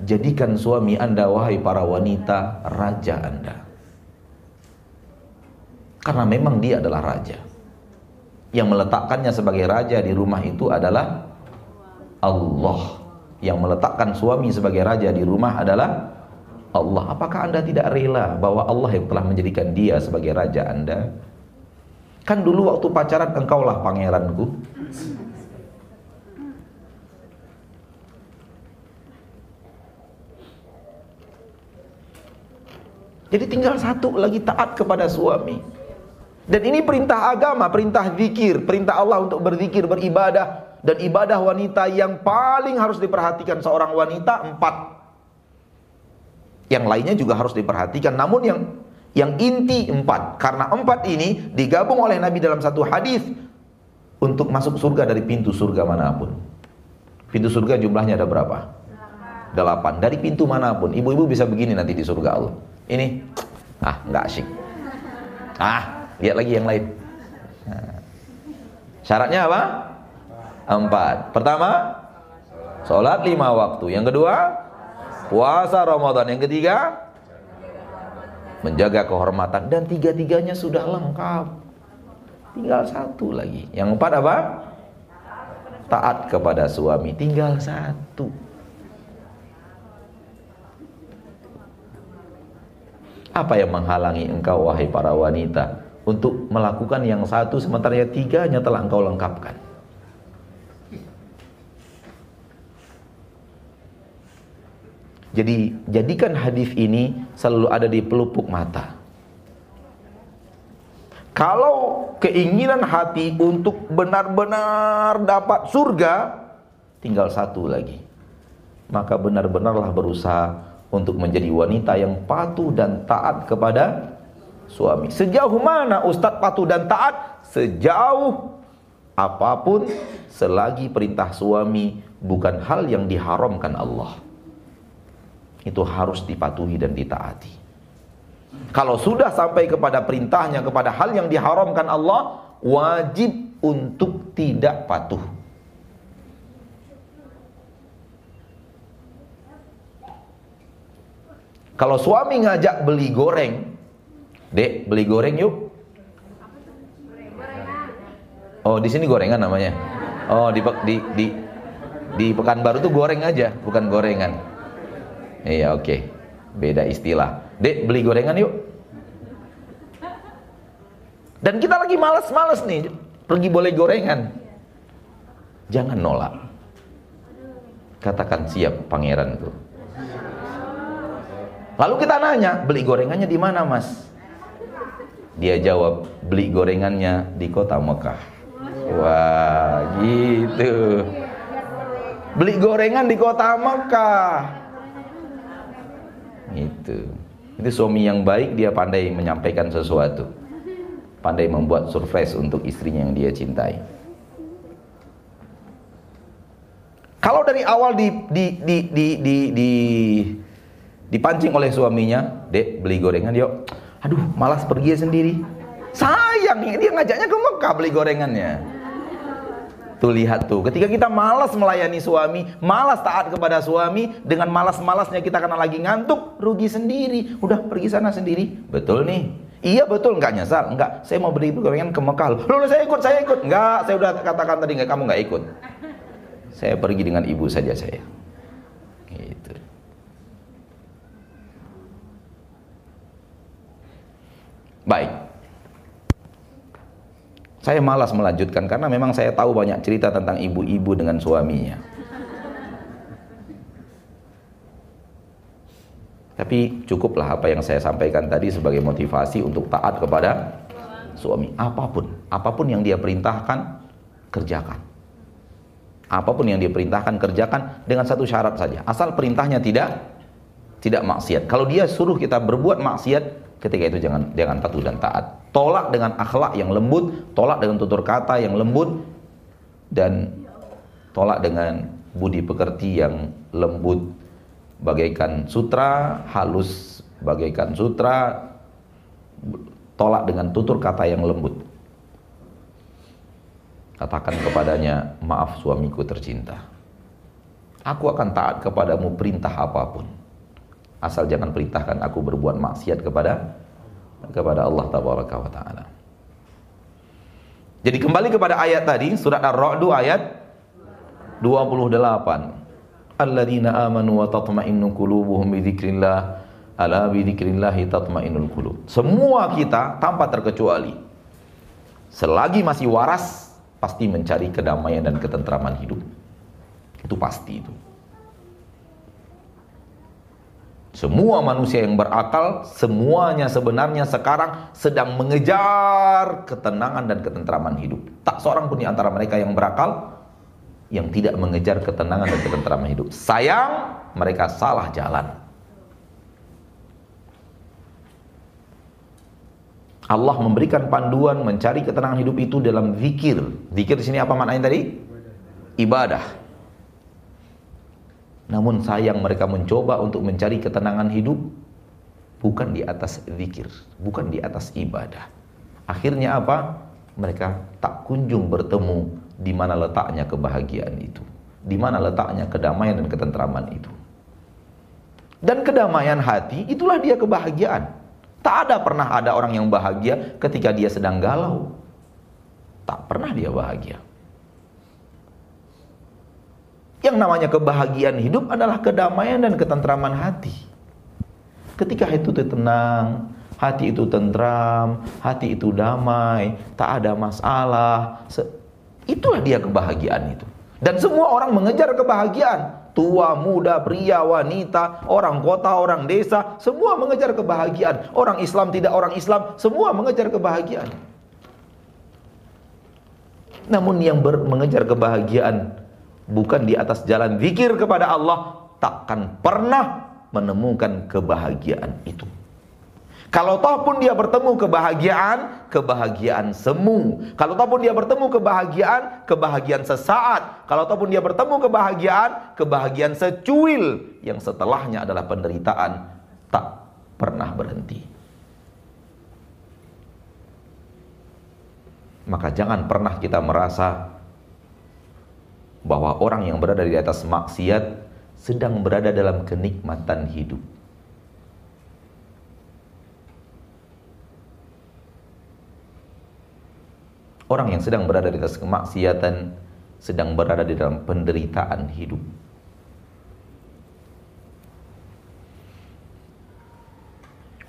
Jadikan suami Anda wahai para wanita raja Anda. Karena memang dia adalah raja. Yang meletakkannya sebagai raja di rumah itu adalah Allah. Yang meletakkan suami sebagai raja di rumah adalah Allah. Apakah Anda tidak rela bahwa Allah yang telah menjadikan dia sebagai raja Anda? Kan dulu waktu pacaran engkaulah pangeranku. Jadi tinggal satu lagi taat kepada suami. Dan ini perintah agama, perintah zikir, perintah Allah untuk berzikir, beribadah. Dan ibadah wanita yang paling harus diperhatikan seorang wanita empat. Yang lainnya juga harus diperhatikan. Namun yang yang inti empat. Karena empat ini digabung oleh Nabi dalam satu hadis untuk masuk surga dari pintu surga mana pun. Pintu surga jumlahnya ada berapa? Delapan. Dari pintu mana pun. Ibu-ibu bisa begini nanti di surga Allah. Ini, ah nggak asyik. Ah, lihat lagi yang lain. Nah. Syaratnya apa? Empat. Pertama, sholat lima waktu. Yang kedua, puasa Ramadan. Yang ketiga, menjaga kehormatan. Dan tiga-tiganya sudah lengkap. Tinggal satu lagi. Yang empat apa? Taat kepada suami. Tinggal satu. Apa yang menghalangi engkau wahai para wanita untuk melakukan yang satu sementara yang tiganya telah engkau lengkapkan? Jadi jadikan hadis ini selalu ada di pelupuk mata. Kalau keinginan hati untuk benar-benar dapat surga tinggal satu lagi. Maka benar-benarlah berusaha untuk menjadi wanita yang patuh dan taat kepada suami. Sejauh mana ustadz patuh dan taat? Sejauh apa pun selagi perintah suami bukan hal yang diharamkan Allah. Itu harus dipatuhi dan ditaati. Kalau sudah sampai kepada perintahnya kepada hal yang diharamkan Allah, wajib untuk tidak patuh. Kalau suami ngajak beli goreng, Dek, beli goreng yuk. Oh, di sini gorengan namanya. Oh, di di di di Pekanbaru tuh goreng aja, bukan gorengan. Iya, oke. Okay. Beda istilah. Dek, beli gorengan yuk. Dan kita lagi males-males nih, pergi boleh gorengan. Jangan nolak. Katakan siap pangeranku. Lalu kita nanya, beli gorengannya di mana mas? Dia jawab, beli gorengannya di kota Mekah. Wah, gitu. Beli gorengan di kota Mekah. Gitu. Itu suami yang baik, dia pandai menyampaikan sesuatu. Pandai membuat surprise untuk istrinya yang dia cintai. Kalau dari awal di di di di di, di Dipancing oleh suaminya, dek beli gorengan yuk. Aduh, malas pergi sendiri. Sayang, dia ngajaknya ke Mekah beli gorengannya. Tuh lihat tuh, ketika kita malas melayani suami, malas taat kepada suami, dengan malas-malasnya kita karena lagi ngantuk, rugi sendiri. Udah pergi sana sendiri. Betul nih. Iya betul, nggak nyesal, nggak. Saya mau beli gorengan ke Mekah. Lalu saya ikut, saya ikut. Nggak, saya udah katakan tadi nggak, kamu nggak ikut. Saya pergi dengan ibu saja saya. Gitu. Baik. Saya malas melanjutkan karena memang saya tahu banyak cerita tentang ibu-ibu dengan suaminya. Tapi cukuplah apa yang saya sampaikan tadi sebagai motivasi untuk taat kepada suami. Apa pun, apa pun yang dia perintahkan, kerjakan. Apa pun yang dia perintahkan, kerjakan dengan satu syarat saja. Asal perintahnya tidak tidak maksiat. Kalau dia suruh kita berbuat maksiat, ketika itu jangan jangan patuh dan taat. Tolak dengan akhlak yang lembut, tolak dengan tutur kata yang lembut dan tolak dengan budi pekerti yang lembut bagaikan sutra, halus bagaikan sutra, tolak dengan tutur kata yang lembut. Katakan kepadanya, maaf suamiku tercinta. Aku akan taat kepadamu perintah apa pun. Asal jangan perintahkan aku berbuat maksiat kepada kepada Allah tabaraka wa taala. Jadi kembali kepada ayat tadi surat Ar-Ra'd ayat 28. Alladzina amanu wa tatma'innu qulubuhum bi dzikrillah ala bi dzikrillah tatma'innul qulub. Semua kita tanpa terkecuali selagi masih waras pasti mencari kedamaian dan ketentraman hidup. Itu pasti itu. Semua manusia yang berakal, semuanya sebenarnya sekarang sedang mengejar ketenangan dan ketentraman hidup. Tak seorang pun di antara mereka yang berakal yang tidak mengejar ketenangan dan ketentraman hidup. Sayang, mereka salah jalan. Allah memberikan panduan mencari ketenangan hidup itu dalam zikir. Zikir di sini apa maknanya tadi? Ibadah. Namun sayang mereka mencoba untuk mencari ketenangan hidup bukan di atas zikir, bukan di atas ibadah. Akhirnya apa? Mereka tak kunjung bertemu di mana letaknya kebahagiaan itu. Di mana letaknya kedamaian dan ketentraman itu. Dan kedamaian hati itulah dia kebahagiaan. Tak ada pernah ada orang yang bahagia ketika dia sedang galau. Tak pernah dia bahagia. Yang namanya kebahagiaan hidup adalah kedamaian dan ketentraman hati. Ketika itu tenang, hati itu tentram, hati itu damai, tak ada masalah. Itulah dia kebahagiaan itu. Dan semua orang mengejar kebahagiaan. Tua, muda, pria, wanita, orang kota, orang desa, semua mengejar kebahagiaan. Orang Islam, tidak orang Islam, semua mengejar kebahagiaan. Namun yang mengejar kebahagiaan bukan di atas jalan zikir kepada Allah, takkan pernah menemukan kebahagiaan itu. Kalau toh pun dia bertemu kebahagiaan, kebahagiaan semu. Kalau toh pun dia bertemu kebahagiaan, kebahagiaan sesaat. Kalau toh pun dia bertemu kebahagiaan, kebahagiaan secuil yang setelahnya adalah penderitaan tak pernah berhenti. Maka jangan pernah kita merasa bahwa orang yang berada di atas maksiat sedang berada dalam kenikmatan hidup. Orang yang sedang berada di atas kemaksiatan sedang berada di dalam penderitaan hidup.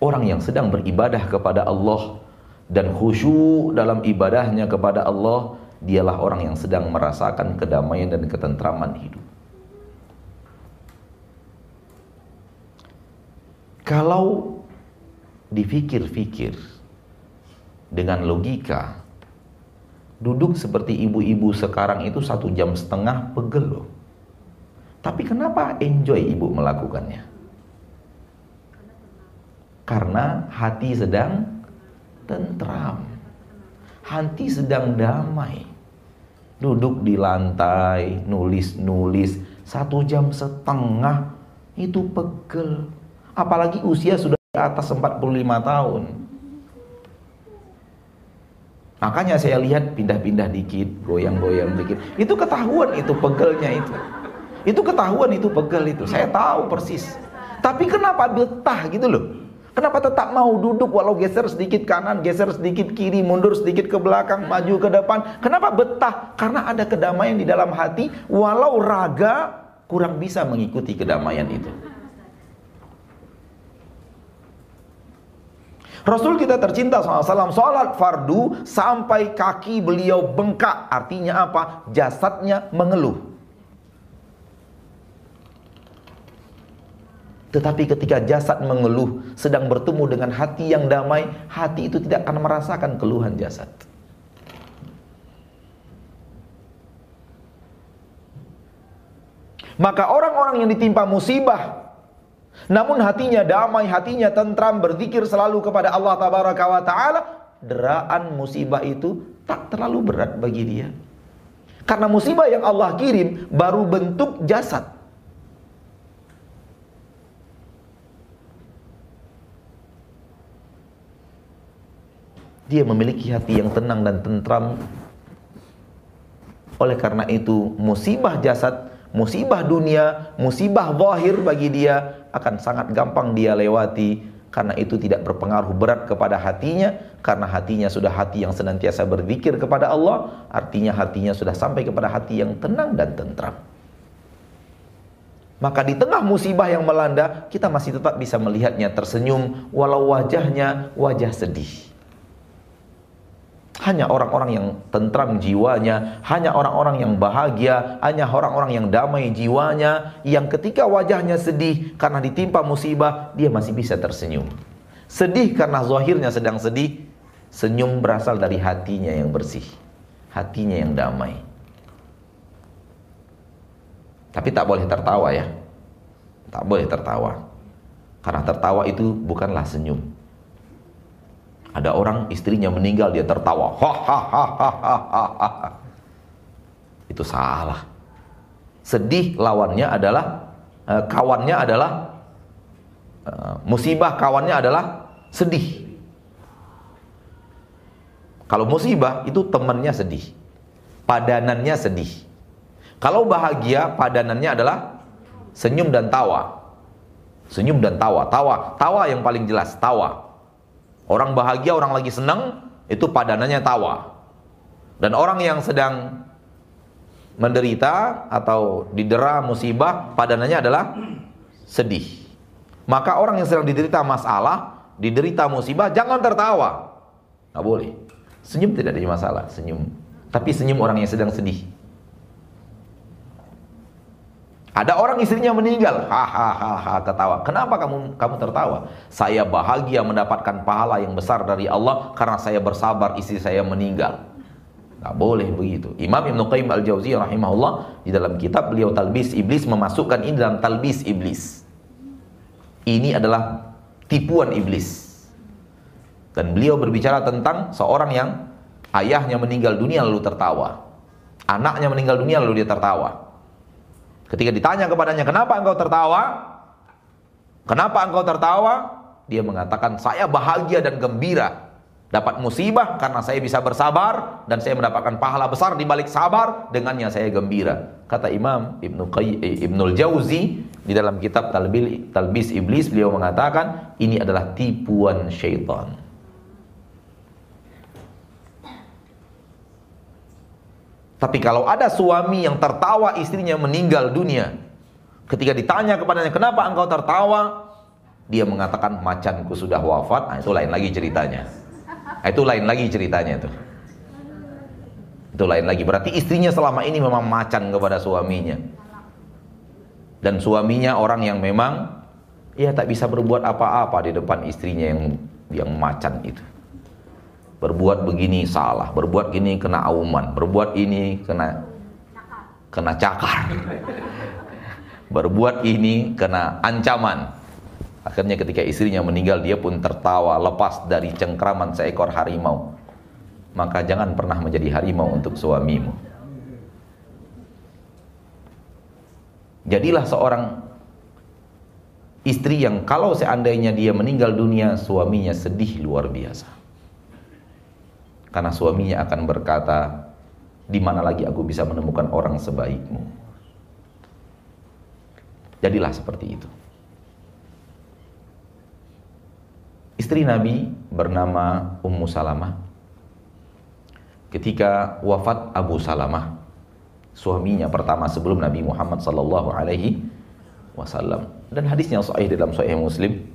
Orang yang sedang beribadah kepada Allah dan khusyuk dalam ibadahnya kepada Allah dialah orang yang sedang merasakan kedamaian dan ketentraman hidup. Kalau dipikir-fikir dengan logika, duduk seperti ibu-ibu sekarang itu satu jam setengah pegel loh. Tapi kenapa enjoy ibu melakukannya? Karena hati sedang tentram. Hati sedang damai duduk di lantai, nulis-nulis satu jam setengah itu pegel. Apalagi usia sudah di atas 45 tahun. Makanya saya lihat pindah-pindah dikit, goyang-goyang dikit. Itu ketahuan itu pegelnya itu. Itu ketahuan itu pegel itu. Saya tahu persis. Tapi kenapa betah gitu loh? Kenapa tetap mau duduk walau geser sedikit kanan, geser sedikit kiri, mundur sedikit ke belakang, maju ke depan? Kenapa betah? Karena ada kedamaian di dalam hati walau raga kurang bisa mengikuti kedamaian itu. Rasul kita tercinta SAW Salat fardu sampai kaki beliau bengkak Artinya apa? Jasadnya mengeluh Tetapi ketika jasad mengeluh sedang bertemu dengan hati yang damai, hati itu tidak akan merasakan keluhan jasad. Maka orang-orang yang ditimpa musibah Namun hatinya damai, hatinya tentram, berzikir selalu kepada Allah tabaraka wa taala, deraan musibah itu tak terlalu berat bagi dia. Karena musibah yang Allah kirim baru bentuk jasad. Dia memiliki hati yang tenang dan tentram. Oleh karena itu, musibah jasad, musibah dunia, musibah zahir bagi dia akan sangat gampang dia lewati. Karena itu tidak berpengaruh berat kepada hatinya. Karena hatinya sudah hati yang senantiasa berzikir kepada Allah artinya hatinya sudah sampai kepada hati yang tenang dan tentram. Maka di tengah musibah yang melanda kita masih tetap bisa melihatnya tersenyum walau wajahnya wajah sedih hanya orang-orang yang tentram jiwanya, hanya orang-orang yang bahagia, hanya orang-orang yang damai jiwanya, yang ketika wajahnya sedih karena ditimpa musibah, dia masih bisa tersenyum. Sedih karena zahirnya sedang sedih, senyum berasal dari hatinya yang bersih, hatinya yang damai. Tapi tak boleh tertawa ya. Tak boleh tertawa. Karena tertawa itu bukanlah senyum. Ada orang istrinya meninggal dia tertawa. Itu salah. Sedih lawannya adalah eh, kawannya adalah eh, musibah kawannya adalah sedih. Kalau musibah itu temannya sedih. Padanannya sedih. Kalau bahagia padanannya adalah senyum dan tawa. Senyum dan tawa, tawa, tawa yang paling jelas, tawa. Orang bahagia, orang lagi senang, itu padanannya tawa. Dan orang yang sedang menderita atau didera musibah, padanannya adalah sedih. Maka orang yang sedang diderita masalah, diderita musibah, jangan tertawa. Nggak boleh. Senyum tidak ada masalah, senyum. Tapi senyum orang yang sedang sedih. Ada orang istrinya meninggal, hahaha ketawa. Kenapa kamu kamu tertawa? Saya bahagia mendapatkan pahala yang besar dari Allah karena saya bersabar istri saya meninggal. Gak boleh begitu. Imam Ibn Qayyim Al-Jauziyah rahimahullah di dalam kitab beliau Talbis Iblis memasukkan ini dalam Talbis Iblis. Ini adalah tipuan iblis. Dan beliau berbicara tentang seorang yang ayahnya meninggal dunia lalu tertawa. Anaknya meninggal dunia lalu dia tertawa. Ketika ditanya kepadanya, "Kenapa engkau tertawa?" "Kenapa engkau tertawa?" Dia mengatakan, "Saya bahagia dan gembira dapat musibah karena saya bisa bersabar dan saya mendapatkan pahala besar di balik sabar, dengannya saya gembira." Kata Imam Ibnu eh, Ibnul Jauzi di dalam kitab Talbis Iblis beliau mengatakan, ini adalah tipuan syaitan. Tapi kalau ada suami yang tertawa istrinya meninggal dunia, ketika ditanya kepadanya, "Kenapa engkau tertawa?" Dia mengatakan, "Macanku sudah wafat." Nah, itu lain lagi ceritanya. Nah, itu lain lagi ceritanya itu. Itu lain lagi. Berarti istrinya selama ini memang macan kepada suaminya. Dan suaminya orang yang memang ya tak bisa berbuat apa-apa di depan istrinya yang yang macan itu berbuat begini salah, berbuat gini kena auman, berbuat ini kena kena cakar. berbuat ini kena ancaman. Akhirnya ketika istrinya meninggal dia pun tertawa lepas dari cengkraman seekor harimau. Maka jangan pernah menjadi harimau untuk suamimu. Jadilah seorang istri yang kalau seandainya dia meninggal dunia suaminya sedih luar biasa. Karena suaminya akan berkata, di mana lagi aku bisa menemukan orang sebaikmu? Jadilah seperti itu. Istri Nabi bernama Ummu Salamah. Ketika wafat Abu Salamah, suaminya pertama sebelum Nabi Muhammad sallallahu alaihi wasallam. Dan hadisnya sahih dalam Sahih Muslim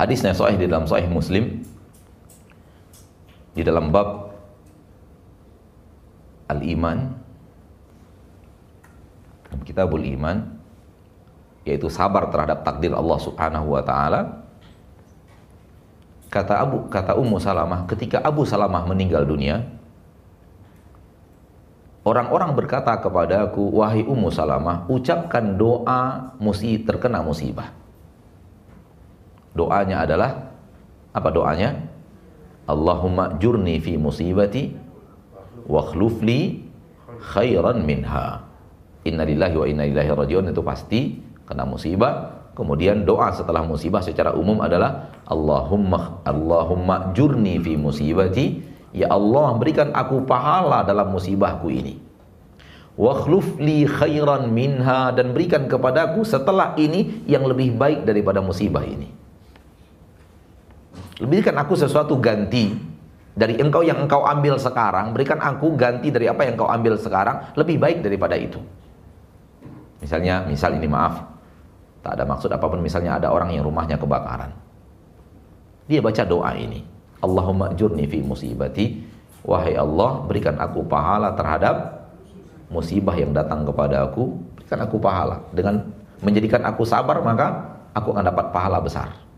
Hadisnya sahih di dalam sahih Muslim di dalam bab al-iman kitabul iman yaitu sabar terhadap takdir Allah Subhanahu wa taala kata Abu kata Ummu Salamah ketika Abu Salamah meninggal dunia orang-orang berkata kepadaku, wahai Ummu Salamah, ucapkan doa musi terkena musibah. Doanya adalah apa doanya? Allahumma jurni fi musibati wa khlufli khairan minha. Inna lillahi wa inna ilaihi rajiun itu pasti kena musibah. Kemudian doa setelah musibah secara umum adalah Allahumma Allahumma jurni fi musibati Ya Allah berikan aku pahala dalam musibahku ini Wakhluf li khairan minha dan berikan kepadaku setelah ini yang lebih baik daripada musibah ini. Berikan aku sesuatu ganti dari engkau yang engkau ambil sekarang, berikan aku ganti dari apa yang engkau ambil sekarang lebih baik daripada itu. Misalnya, misal ini maaf, tak ada maksud apa pun misalnya ada orang yang rumahnya kebakaran. Dia baca doa ini. Allahumma jurni fi musibati. Wahai Allah, berikan aku pahala terhadap musibah yang datang kepada aku, berikan aku pahala. Dengan menjadikan aku sabar, maka aku akan dapat pahala besar.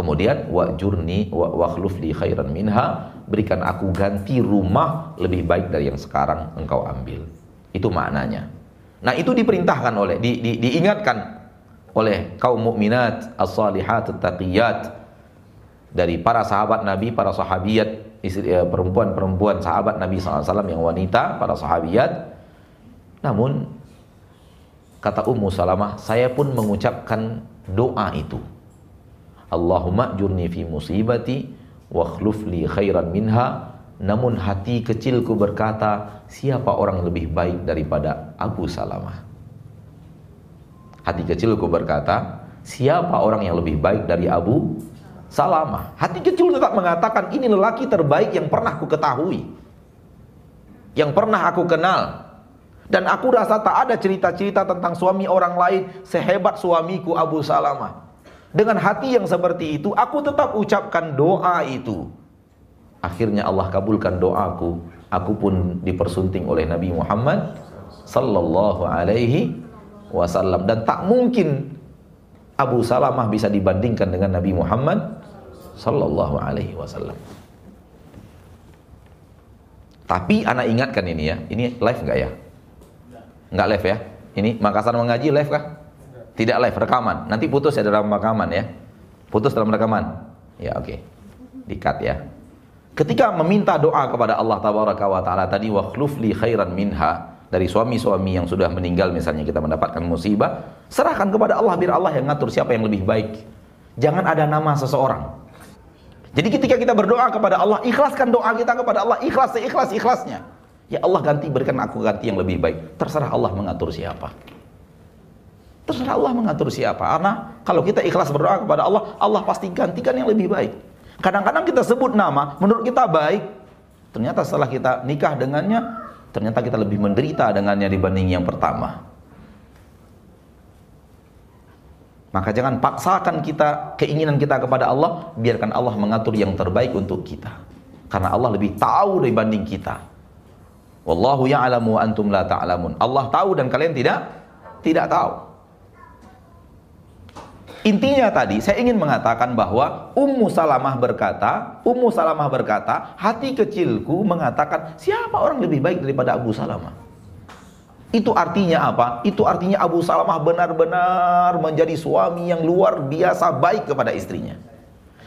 Kemudian wa jurni wa wakhluf li khairan minha, berikan aku ganti rumah lebih baik dari yang sekarang engkau ambil. Itu maknanya. Nah, itu diperintahkan oleh di, di, diingatkan oleh kaum mukminat as-salihat taqiyat dari para sahabat Nabi, para sahabiat, eh, perempuan-perempuan sahabat Nabi SAW yang wanita, para sahabiat. Namun, kata Ummu Salamah, saya pun mengucapkan doa itu. Allahumma jurni fi musibati wa li khairan minha. Namun hati kecilku berkata, siapa orang lebih baik daripada Abu Salamah? Hati kecilku berkata, siapa orang yang lebih baik dari Abu Salama. Hati kecil tetap mengatakan ini lelaki terbaik yang pernah aku ketahui. Yang pernah aku kenal. Dan aku rasa tak ada cerita-cerita tentang suami orang lain sehebat suamiku Abu Salama. Dengan hati yang seperti itu, aku tetap ucapkan doa itu. Akhirnya Allah kabulkan doaku. Aku pun dipersunting oleh Nabi Muhammad sallallahu alaihi wasallam dan tak mungkin Abu Salamah bisa dibandingkan dengan Nabi Muhammad sallallahu alaihi wasallam. Tapi anak ingatkan ini ya, ini live enggak ya? Enggak live ya? Ini Makassar mengaji live kah? Tidak live, rekaman. Nanti putus ya dalam rekaman ya. Putus dalam rekaman. Ya oke. Okay. Dikat ya. Ketika meminta doa kepada Allah tabaraka wa taala tadi wa li khairan minha dari suami-suami yang sudah meninggal misalnya kita mendapatkan musibah, serahkan kepada Allah biar Allah yang ngatur siapa yang lebih baik. Jangan ada nama seseorang. Jadi ketika kita berdoa kepada Allah, ikhlaskan doa kita kepada Allah, ikhlas seikhlas ikhlasnya. Ya Allah ganti berikan aku ganti yang lebih baik. Terserah Allah mengatur siapa. Terserah Allah mengatur siapa. Karena kalau kita ikhlas berdoa kepada Allah, Allah pasti gantikan yang lebih baik. Kadang-kadang kita sebut nama, menurut kita baik. Ternyata setelah kita nikah dengannya, ternyata kita lebih menderita dengannya dibanding yang pertama. Maka jangan paksakan kita keinginan kita kepada Allah, biarkan Allah mengatur yang terbaik untuk kita. Karena Allah lebih tahu dibanding kita. Wallahu ya'lamu antum la ta'lamun. Allah tahu dan kalian tidak tidak tahu. Intinya tadi saya ingin mengatakan bahwa Ummu Salamah berkata, Ummu Salamah berkata, hati kecilku mengatakan siapa orang lebih baik daripada Abu Salamah? Itu artinya apa? Itu artinya Abu Salamah benar-benar menjadi suami yang luar biasa baik kepada istrinya.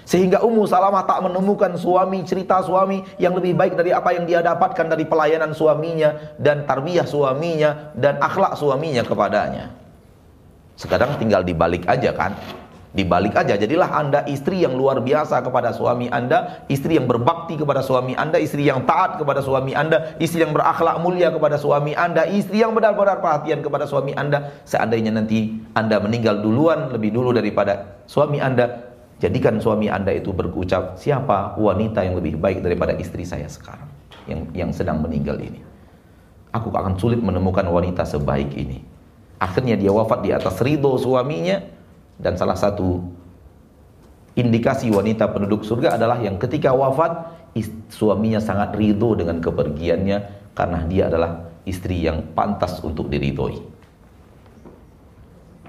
Sehingga Ummu Salamah tak menemukan suami, cerita suami yang lebih baik dari apa yang dia dapatkan dari pelayanan suaminya dan tarbiyah suaminya dan akhlak suaminya kepadanya. Sekarang tinggal dibalik aja kan. Dibalik aja, jadilah anda istri yang luar biasa kepada suami anda, istri yang berbakti kepada suami anda, istri yang taat kepada suami anda, istri yang berakhlak mulia kepada suami anda, istri yang benar-benar perhatian kepada suami anda. Seandainya nanti anda meninggal duluan, lebih dulu daripada suami anda, jadikan suami anda itu berucap, siapa wanita yang lebih baik daripada istri saya sekarang, yang, yang sedang meninggal ini. Aku akan sulit menemukan wanita sebaik ini. Akhirnya dia wafat di atas ridho suaminya, dan salah satu indikasi wanita penduduk surga adalah yang ketika wafat suaminya sangat ridho dengan kepergiannya karena dia adalah istri yang pantas untuk diridhoi.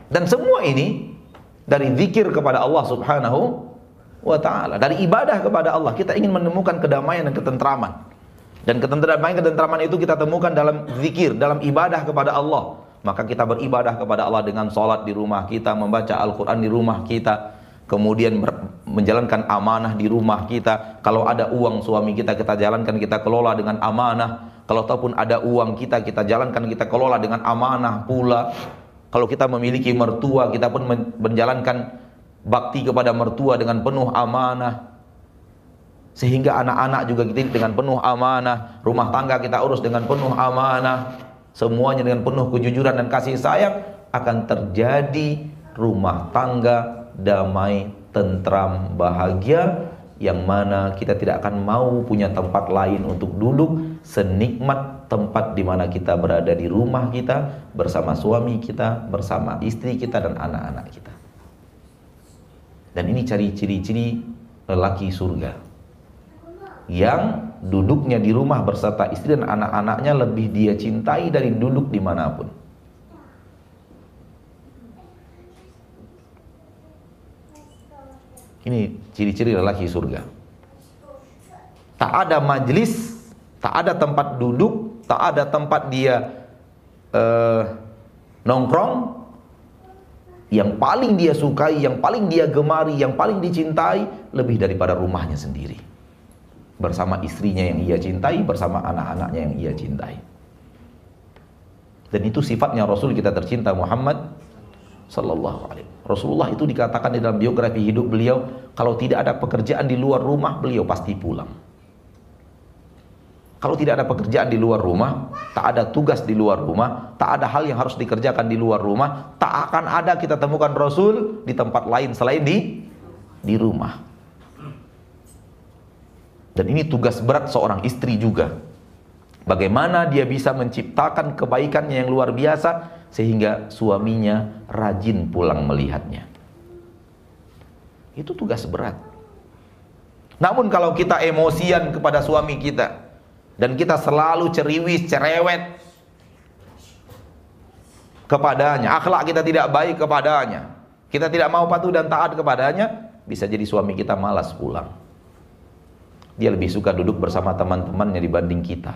Dan semua ini dari zikir kepada Allah Subhanahu wa taala, dari ibadah kepada Allah, kita ingin menemukan kedamaian dan ketentraman. Dan ketentraman ketentraman itu kita temukan dalam zikir, dalam ibadah kepada Allah. Maka kita beribadah kepada Allah dengan sholat di rumah kita, membaca Al-Quran di rumah kita, kemudian menjalankan amanah di rumah kita. Kalau ada uang suami kita, kita jalankan, kita kelola dengan amanah. Kalau ataupun ada uang kita, kita jalankan, kita kelola dengan amanah pula. Kalau kita memiliki mertua, kita pun menjalankan bakti kepada mertua dengan penuh amanah sehingga anak-anak juga kita dengan penuh amanah, rumah tangga kita urus dengan penuh amanah, semuanya dengan penuh kejujuran dan kasih sayang akan terjadi rumah tangga damai, tentram, bahagia yang mana kita tidak akan mau punya tempat lain untuk duduk senikmat tempat di mana kita berada di rumah kita bersama suami kita, bersama istri kita dan anak-anak kita. Dan ini ciri ciri-ciri lelaki surga yang duduknya di rumah berserta istri dan anak-anaknya lebih dia cintai dari duduk di mana pun. Ini ciri-ciri lelaki surga. Tak ada majlis, tak ada tempat duduk, tak ada tempat dia uh, nongkrong yang paling dia sukai, yang paling dia gemari, yang paling dicintai lebih daripada rumahnya sendiri bersama istrinya yang ia cintai, bersama anak-anaknya yang ia cintai. Dan itu sifatnya Rasul kita tercinta Muhammad sallallahu alaihi Rasulullah itu dikatakan di dalam biografi hidup beliau, kalau tidak ada pekerjaan di luar rumah, beliau pasti pulang. Kalau tidak ada pekerjaan di luar rumah, tak ada tugas di luar rumah, tak ada hal yang harus dikerjakan di luar rumah, tak akan ada kita temukan Rasul di tempat lain selain di di rumah. Dan ini tugas berat seorang istri juga. Bagaimana dia bisa menciptakan kebaikannya yang luar biasa sehingga suaminya rajin pulang melihatnya. Itu tugas berat. Namun kalau kita emosian kepada suami kita dan kita selalu ceriwis, cerewet kepadanya, akhlak kita tidak baik kepadanya, kita tidak mau patuh dan taat kepadanya, bisa jadi suami kita malas pulang. Dia lebih suka duduk bersama teman-temannya dibanding kita.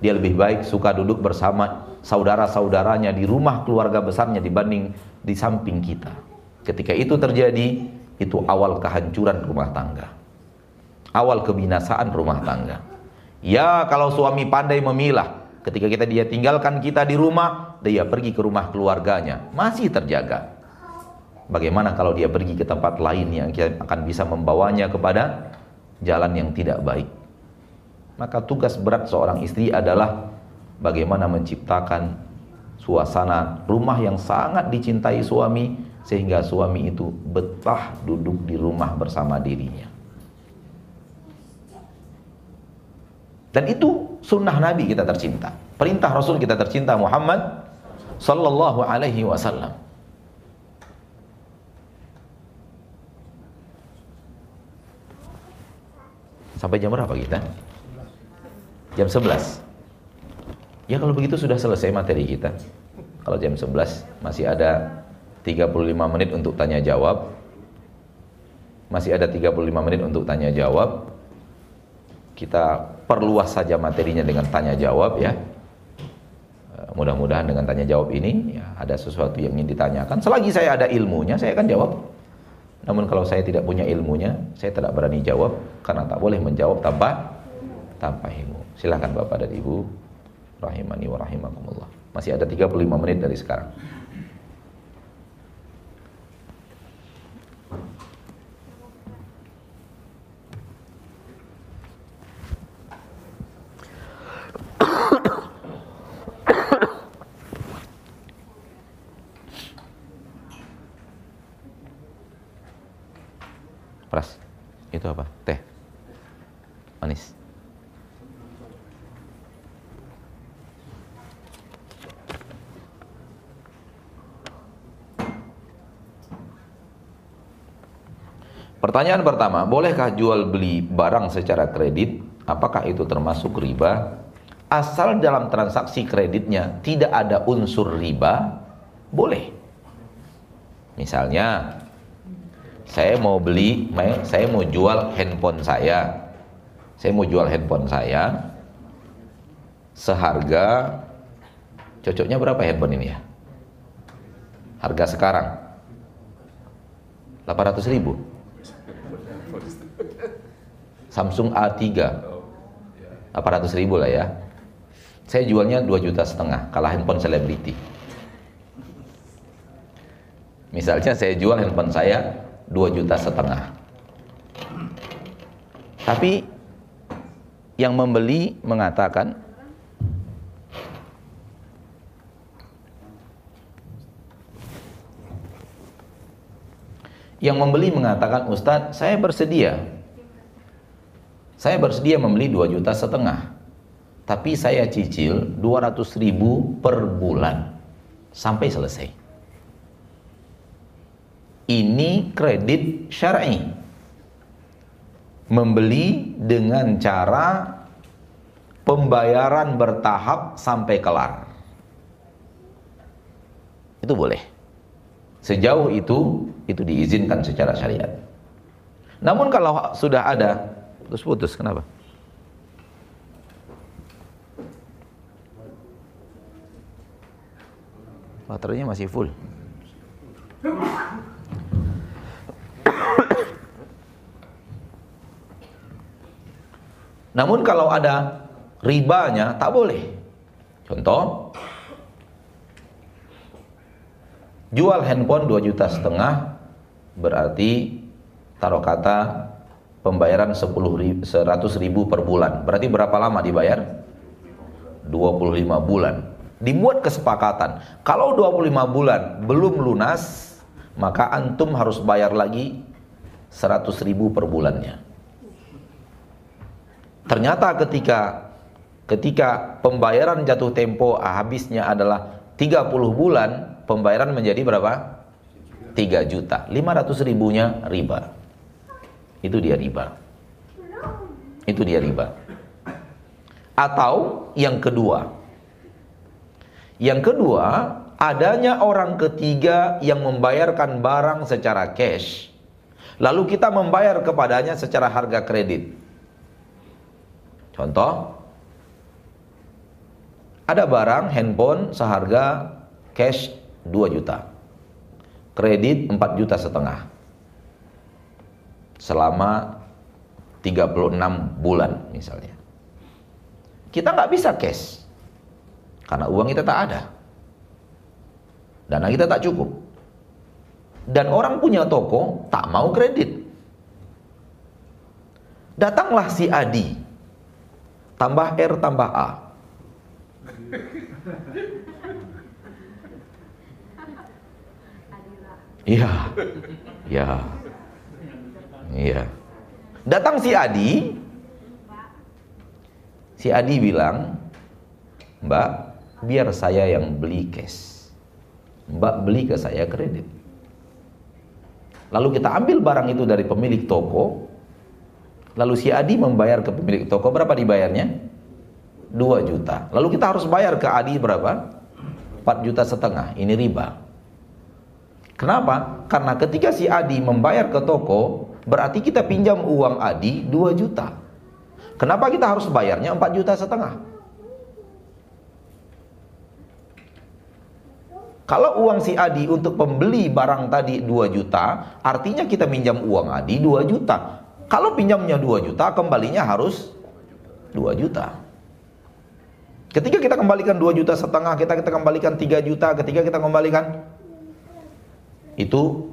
Dia lebih baik suka duduk bersama saudara-saudaranya di rumah keluarga besarnya dibanding di samping kita. Ketika itu terjadi, itu awal kehancuran rumah tangga. Awal kebinasaan rumah tangga. Ya, kalau suami pandai memilah, ketika kita dia tinggalkan kita di rumah, dia pergi ke rumah keluarganya, masih terjaga. Bagaimana kalau dia pergi ke tempat lain yang akan bisa membawanya kepada jalan yang tidak baik. Maka tugas berat seorang istri adalah bagaimana menciptakan suasana rumah yang sangat dicintai suami sehingga suami itu betah duduk di rumah bersama dirinya. Dan itu sunnah Nabi kita tercinta. Perintah Rasul kita tercinta Muhammad sallallahu alaihi wasallam. Sampai jam berapa kita? Jam 11. Ya kalau begitu sudah selesai materi kita. Kalau jam 11 masih ada 35 menit untuk tanya jawab. Masih ada 35 menit untuk tanya jawab. Kita perluas saja materinya dengan tanya jawab ya. Eh, mudah-mudahan dengan tanya jawab ini ya, ada sesuatu yang ingin ditanyakan. Selagi saya ada ilmunya, saya akan jawab. Namun kalau saya tidak punya ilmunya, saya tidak berani jawab karena tak boleh menjawab tanpa tanpa ilmu. Silahkan Bapak dan Ibu rahimani wa rahimakumullah. Masih ada 35 menit dari sekarang. Itu apa? Teh. Manis. Pertanyaan pertama, bolehkah jual beli barang secara kredit? Apakah itu termasuk riba? Asal dalam transaksi kreditnya tidak ada unsur riba, boleh. Misalnya, saya mau beli, saya mau jual handphone saya. Saya mau jual handphone saya. Seharga cocoknya berapa handphone ini ya? Harga sekarang? 800 ribu. Samsung A3 800 ribu lah ya. Saya jualnya 2 juta setengah kalah handphone selebriti. Misalnya saya jual handphone saya 2 juta setengah tapi yang membeli mengatakan Yang membeli mengatakan, Ustadz, saya bersedia. Saya bersedia membeli 2 juta setengah. Tapi saya cicil 200 ribu per bulan. Sampai selesai. Ini kredit syar'i. Membeli dengan cara pembayaran bertahap sampai kelar. Itu boleh. Sejauh itu, itu diizinkan secara syariat. Namun kalau sudah ada, terus putus, kenapa? Baterainya masih full. Namun kalau ada ribanya tak boleh. Contoh, Jual handphone 2 juta setengah berarti taruh kata pembayaran 10 ribu, 100 ribu per bulan. Berarti berapa lama dibayar? 25 bulan. Dibuat kesepakatan. Kalau 25 bulan belum lunas, maka antum harus bayar lagi 100 ribu per bulannya. Ternyata ketika ketika pembayaran jatuh tempo habisnya adalah 30 bulan, pembayaran menjadi berapa? 3 juta. 500 ribunya riba. Itu dia riba. Itu dia riba. Atau yang kedua. Yang kedua, adanya orang ketiga yang membayarkan barang secara cash. Lalu kita membayar kepadanya secara harga kredit. Contoh, ada barang handphone seharga cash 2 juta. Kredit 4 juta setengah. Selama 36 bulan misalnya. Kita nggak bisa cash. Karena uang kita tak ada. Dana kita tak cukup. Dan orang punya toko tak mau kredit. Datanglah si Adi. Tambah R tambah A. Iya. Iya. Iya. Datang si Adi. Si Adi bilang, "Mbak, biar saya yang beli cash. Mbak beli ke saya kredit." Lalu kita ambil barang itu dari pemilik toko. Lalu si Adi membayar ke pemilik toko berapa dibayarnya? 2 juta. Lalu kita harus bayar ke Adi berapa? 4 juta setengah. Ini riba. Kenapa? Karena ketika si Adi membayar ke toko, berarti kita pinjam uang Adi 2 juta. Kenapa kita harus bayarnya 4 juta setengah? Kalau uang si Adi untuk pembeli barang tadi 2 juta, artinya kita minjam uang Adi 2 juta. Kalau pinjamnya 2 juta, kembalinya harus 2 juta. Ketika kita kembalikan 2 juta setengah, kita kita kembalikan 3 juta, ketika kita kembalikan itu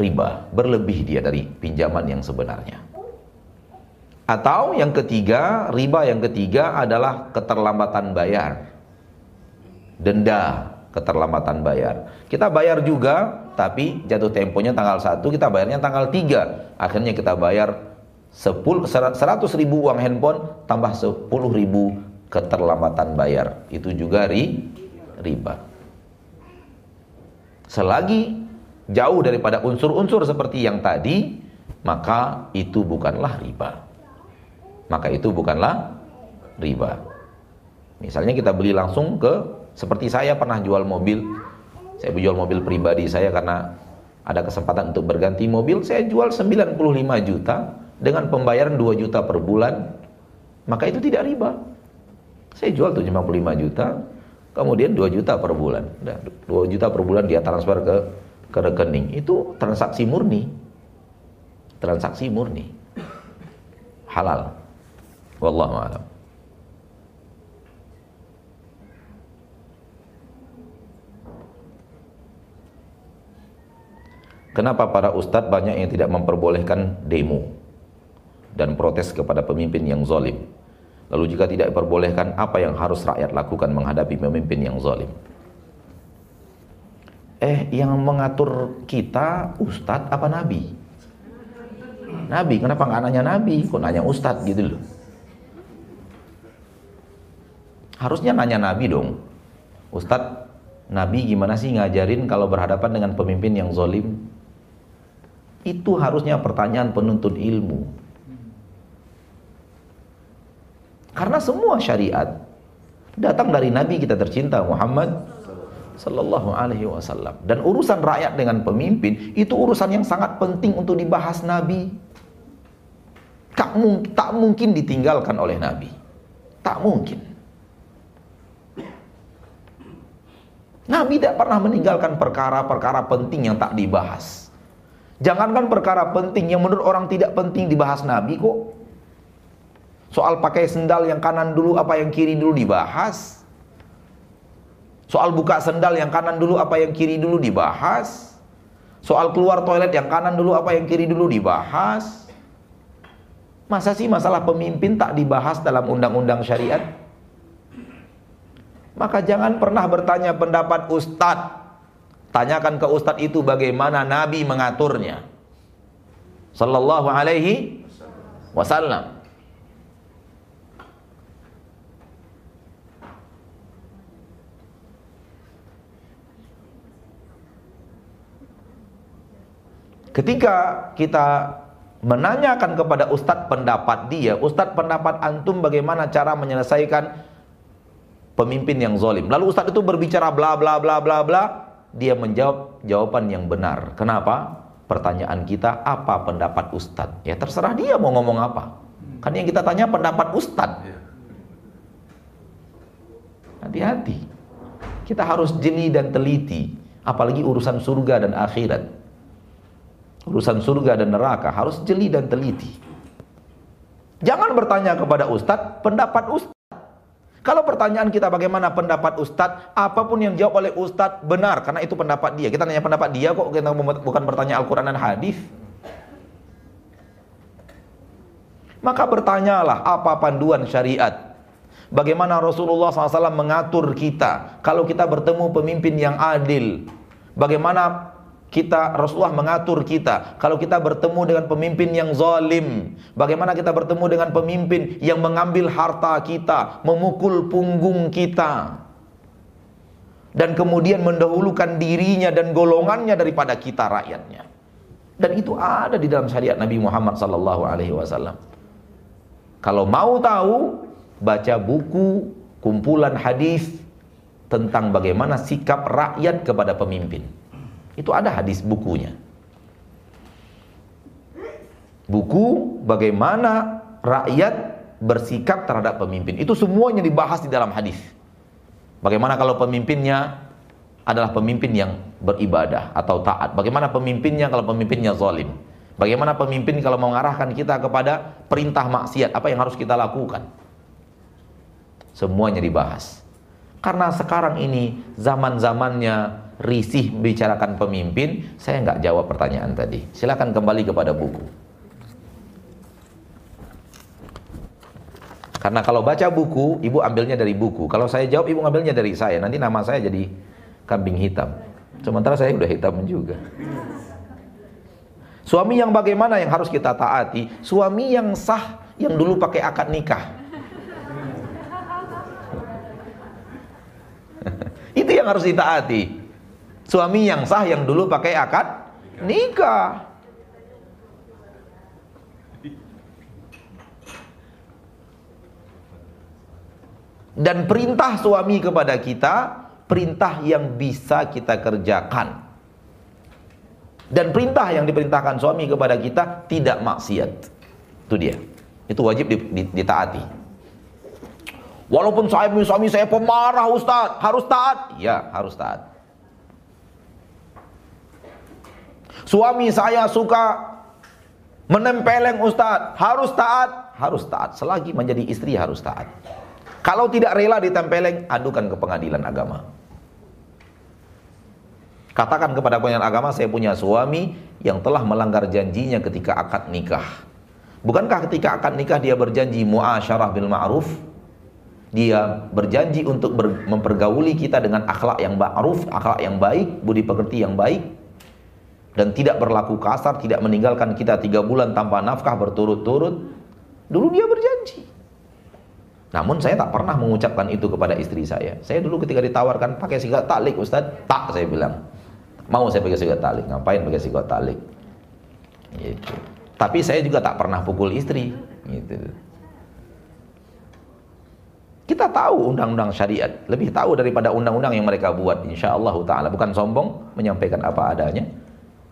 riba, berlebih dia dari pinjaman yang sebenarnya. Atau yang ketiga, riba yang ketiga adalah keterlambatan bayar. Denda keterlambatan bayar. Kita bayar juga, tapi jatuh temponya tanggal 1, kita bayarnya tanggal 3. Akhirnya kita bayar 10, 100 ribu uang handphone, tambah 10 ribu keterlambatan bayar. Itu juga ri, riba. Selagi jauh daripada unsur-unsur seperti yang tadi, maka itu bukanlah riba. Maka itu bukanlah riba. Misalnya kita beli langsung ke seperti saya pernah jual mobil. Saya jual mobil pribadi saya karena ada kesempatan untuk berganti mobil, saya jual 95 juta dengan pembayaran 2 juta per bulan maka itu tidak riba. Saya jual 75 juta, kemudian 2 juta per bulan. 2 juta per bulan dia transfer ke ke rekening. Itu transaksi murni. Transaksi murni. Halal. Wallahu a'lam. Kenapa para ustadz banyak yang tidak memperbolehkan demo dan protes kepada pemimpin yang zalim? Lalu jika tidak diperbolehkan, apa yang harus rakyat lakukan menghadapi pemimpin yang zalim? Eh, yang mengatur kita ustadz apa nabi? Nabi, kenapa nggak nanya nabi? Kok nanya ustadz gitu loh? Harusnya nanya nabi dong. Ustadz, nabi gimana sih ngajarin kalau berhadapan dengan pemimpin yang zalim? Itu harusnya pertanyaan penuntut ilmu. Karena semua syariat datang dari Nabi kita tercinta Muhammad Sallallahu Alaihi Wasallam. Dan urusan rakyat dengan pemimpin itu urusan yang sangat penting untuk dibahas Nabi. Tak, mung tak mungkin ditinggalkan oleh Nabi. Tak mungkin. Nabi tidak pernah meninggalkan perkara-perkara penting yang tak dibahas. Jangankan perkara penting yang menurut orang tidak penting dibahas Nabi kok. Soal pakai sendal yang kanan dulu apa yang kiri dulu dibahas. Soal buka sendal yang kanan dulu apa yang kiri dulu dibahas. Soal keluar toilet yang kanan dulu apa yang kiri dulu dibahas. Masa sih masalah pemimpin tak dibahas dalam undang-undang syariat? Maka jangan pernah bertanya pendapat ustadz Tanyakan ke ustadz itu bagaimana Nabi mengaturnya. Sallallahu alaihi wasallam. Ketika kita menanyakan kepada ustadz pendapat dia, ustadz pendapat antum bagaimana cara menyelesaikan pemimpin yang zalim. Lalu ustadz itu berbicara bla bla bla bla bla, dia menjawab jawaban yang benar. Kenapa? Pertanyaan kita, apa pendapat Ustadz? Ya terserah dia mau ngomong apa. Kan yang kita tanya pendapat Ustadz. Iya. Hati-hati. Kita harus jeli dan teliti. Apalagi urusan surga dan akhirat. Urusan surga dan neraka harus jeli dan teliti. Jangan bertanya kepada Ustadz, pendapat Ustadz. Kalau pertanyaan kita bagaimana pendapat Ustadz, apa pun yang jawab oleh Ustadz benar, karena itu pendapat dia. Kita nanya pendapat dia kok, kita bukan bertanya Al-Quran dan hadis. Maka bertanyalah apa panduan syariat. Bagaimana Rasulullah SAW mengatur kita kalau kita bertemu pemimpin yang adil. Bagaimana kita Rasulullah mengatur kita. Kalau kita bertemu dengan pemimpin yang zalim bagaimana kita bertemu dengan pemimpin yang mengambil harta kita memukul punggung kita? Dan kemudian mendahulukan dirinya dan golongannya daripada kita rakyatnya. Dan itu ada di dalam syariat Nabi Muhammad sallallahu alaihi wasallam. Kalau mau tahu baca buku kumpulan hadis tentang bagaimana sikap rakyat kepada pemimpin itu ada hadis bukunya. Buku bagaimana rakyat bersikap terhadap pemimpin. Itu semuanya dibahas di dalam hadis. Bagaimana kalau pemimpinnya adalah pemimpin yang beribadah atau taat. Bagaimana pemimpinnya kalau pemimpinnya zalim. Bagaimana pemimpin kalau mengarahkan kita kepada perintah maksiat, apa yang harus kita lakukan? Semuanya dibahas. Karena sekarang ini zaman-zamannya risih bicarakan pemimpin, saya nggak jawab pertanyaan tadi. Silakan kembali kepada buku. Karena kalau baca buku, ibu ambilnya dari buku. Kalau saya jawab, ibu ambilnya dari saya. Nanti nama saya jadi kambing hitam. Sementara saya udah hitam juga. Suami yang bagaimana yang harus kita taati? Suami yang sah, yang dulu pakai akad nikah. Itu yang harus ditaati. Suami yang sah yang dulu pakai akad nikah. Dan perintah suami kepada kita, perintah yang bisa kita kerjakan. Dan perintah yang diperintahkan suami kepada kita tidak maksiat. Itu dia. Itu wajib ditaati. Walaupun saya suami saya pemarah Ustaz, harus taat. Ya, harus taat. Suami saya suka menempeleng Ustaz, harus taat, harus taat. Selagi menjadi istri harus taat. Kalau tidak rela ditempeleng, adukan ke pengadilan agama. Katakan kepada pengadilan agama, saya punya suami yang telah melanggar janjinya ketika akad nikah. Bukankah ketika akad nikah dia berjanji muasyarah bil ma'ruf? Dia berjanji untuk ber, mempergauli kita dengan akhlak yang ma'ruf, akhlak yang baik, budi pekerti yang baik dan tidak berlaku kasar, tidak meninggalkan kita tiga bulan tanpa nafkah berturut-turut. Dulu dia berjanji. Namun saya tak pernah mengucapkan itu kepada istri saya. Saya dulu ketika ditawarkan pakai sigat talik Ustaz, tak saya bilang. Mau saya pakai sigat talik, ngapain pakai sigat talik? Gitu. Tapi saya juga tak pernah pukul istri, gitu. Kita tahu undang-undang syariat, lebih tahu daripada undang-undang yang mereka buat. Insya Allah Taala bukan sombong, menyampaikan apa adanya.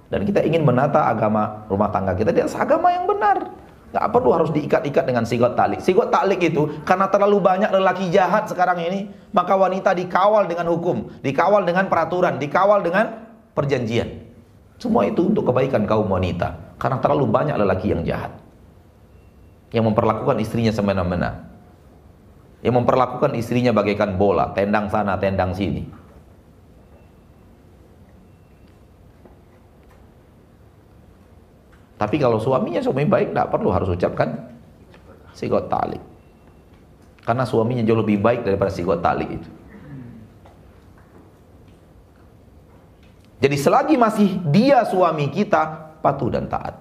Dan kita ingin menata agama rumah tangga kita dengan agama yang benar. Gak perlu harus diikat-ikat dengan sigot talik. Sigot talik itu karena terlalu banyak lelaki jahat sekarang ini, maka wanita dikawal dengan hukum, dikawal dengan peraturan, dikawal dengan perjanjian. Semua itu untuk kebaikan kaum wanita. Karena terlalu banyak lelaki yang jahat. Yang memperlakukan istrinya semena-mena yang memperlakukan istrinya bagaikan bola, tendang sana, tendang sini. Tapi kalau suaminya suami baik, tidak perlu harus ucapkan sigot talik. Karena suaminya jauh lebih baik daripada sigot talik itu. Jadi selagi masih dia suami kita, patuh dan taat.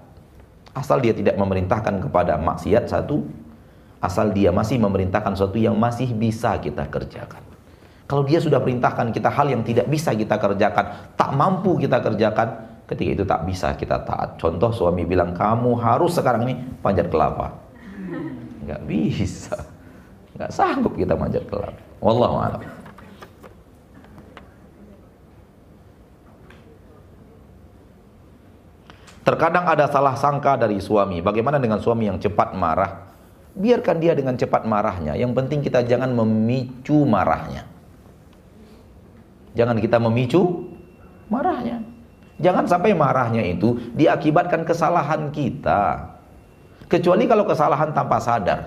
Asal dia tidak memerintahkan kepada maksiat satu, asal dia masih memerintahkan sesuatu yang masih bisa kita kerjakan. Kalau dia sudah perintahkan kita hal yang tidak bisa kita kerjakan, tak mampu kita kerjakan, ketika itu tak bisa kita taat. Contoh suami bilang, kamu harus sekarang ini panjat kelapa. Nggak bisa. Nggak sanggup kita panjat kelapa. Wallahu a'lam. Terkadang ada salah sangka dari suami. Bagaimana dengan suami yang cepat marah? biarkan dia dengan cepat marahnya. Yang penting kita jangan memicu marahnya. Jangan kita memicu marahnya. Jangan sampai marahnya itu diakibatkan kesalahan kita. Kecuali kalau kesalahan tanpa sadar.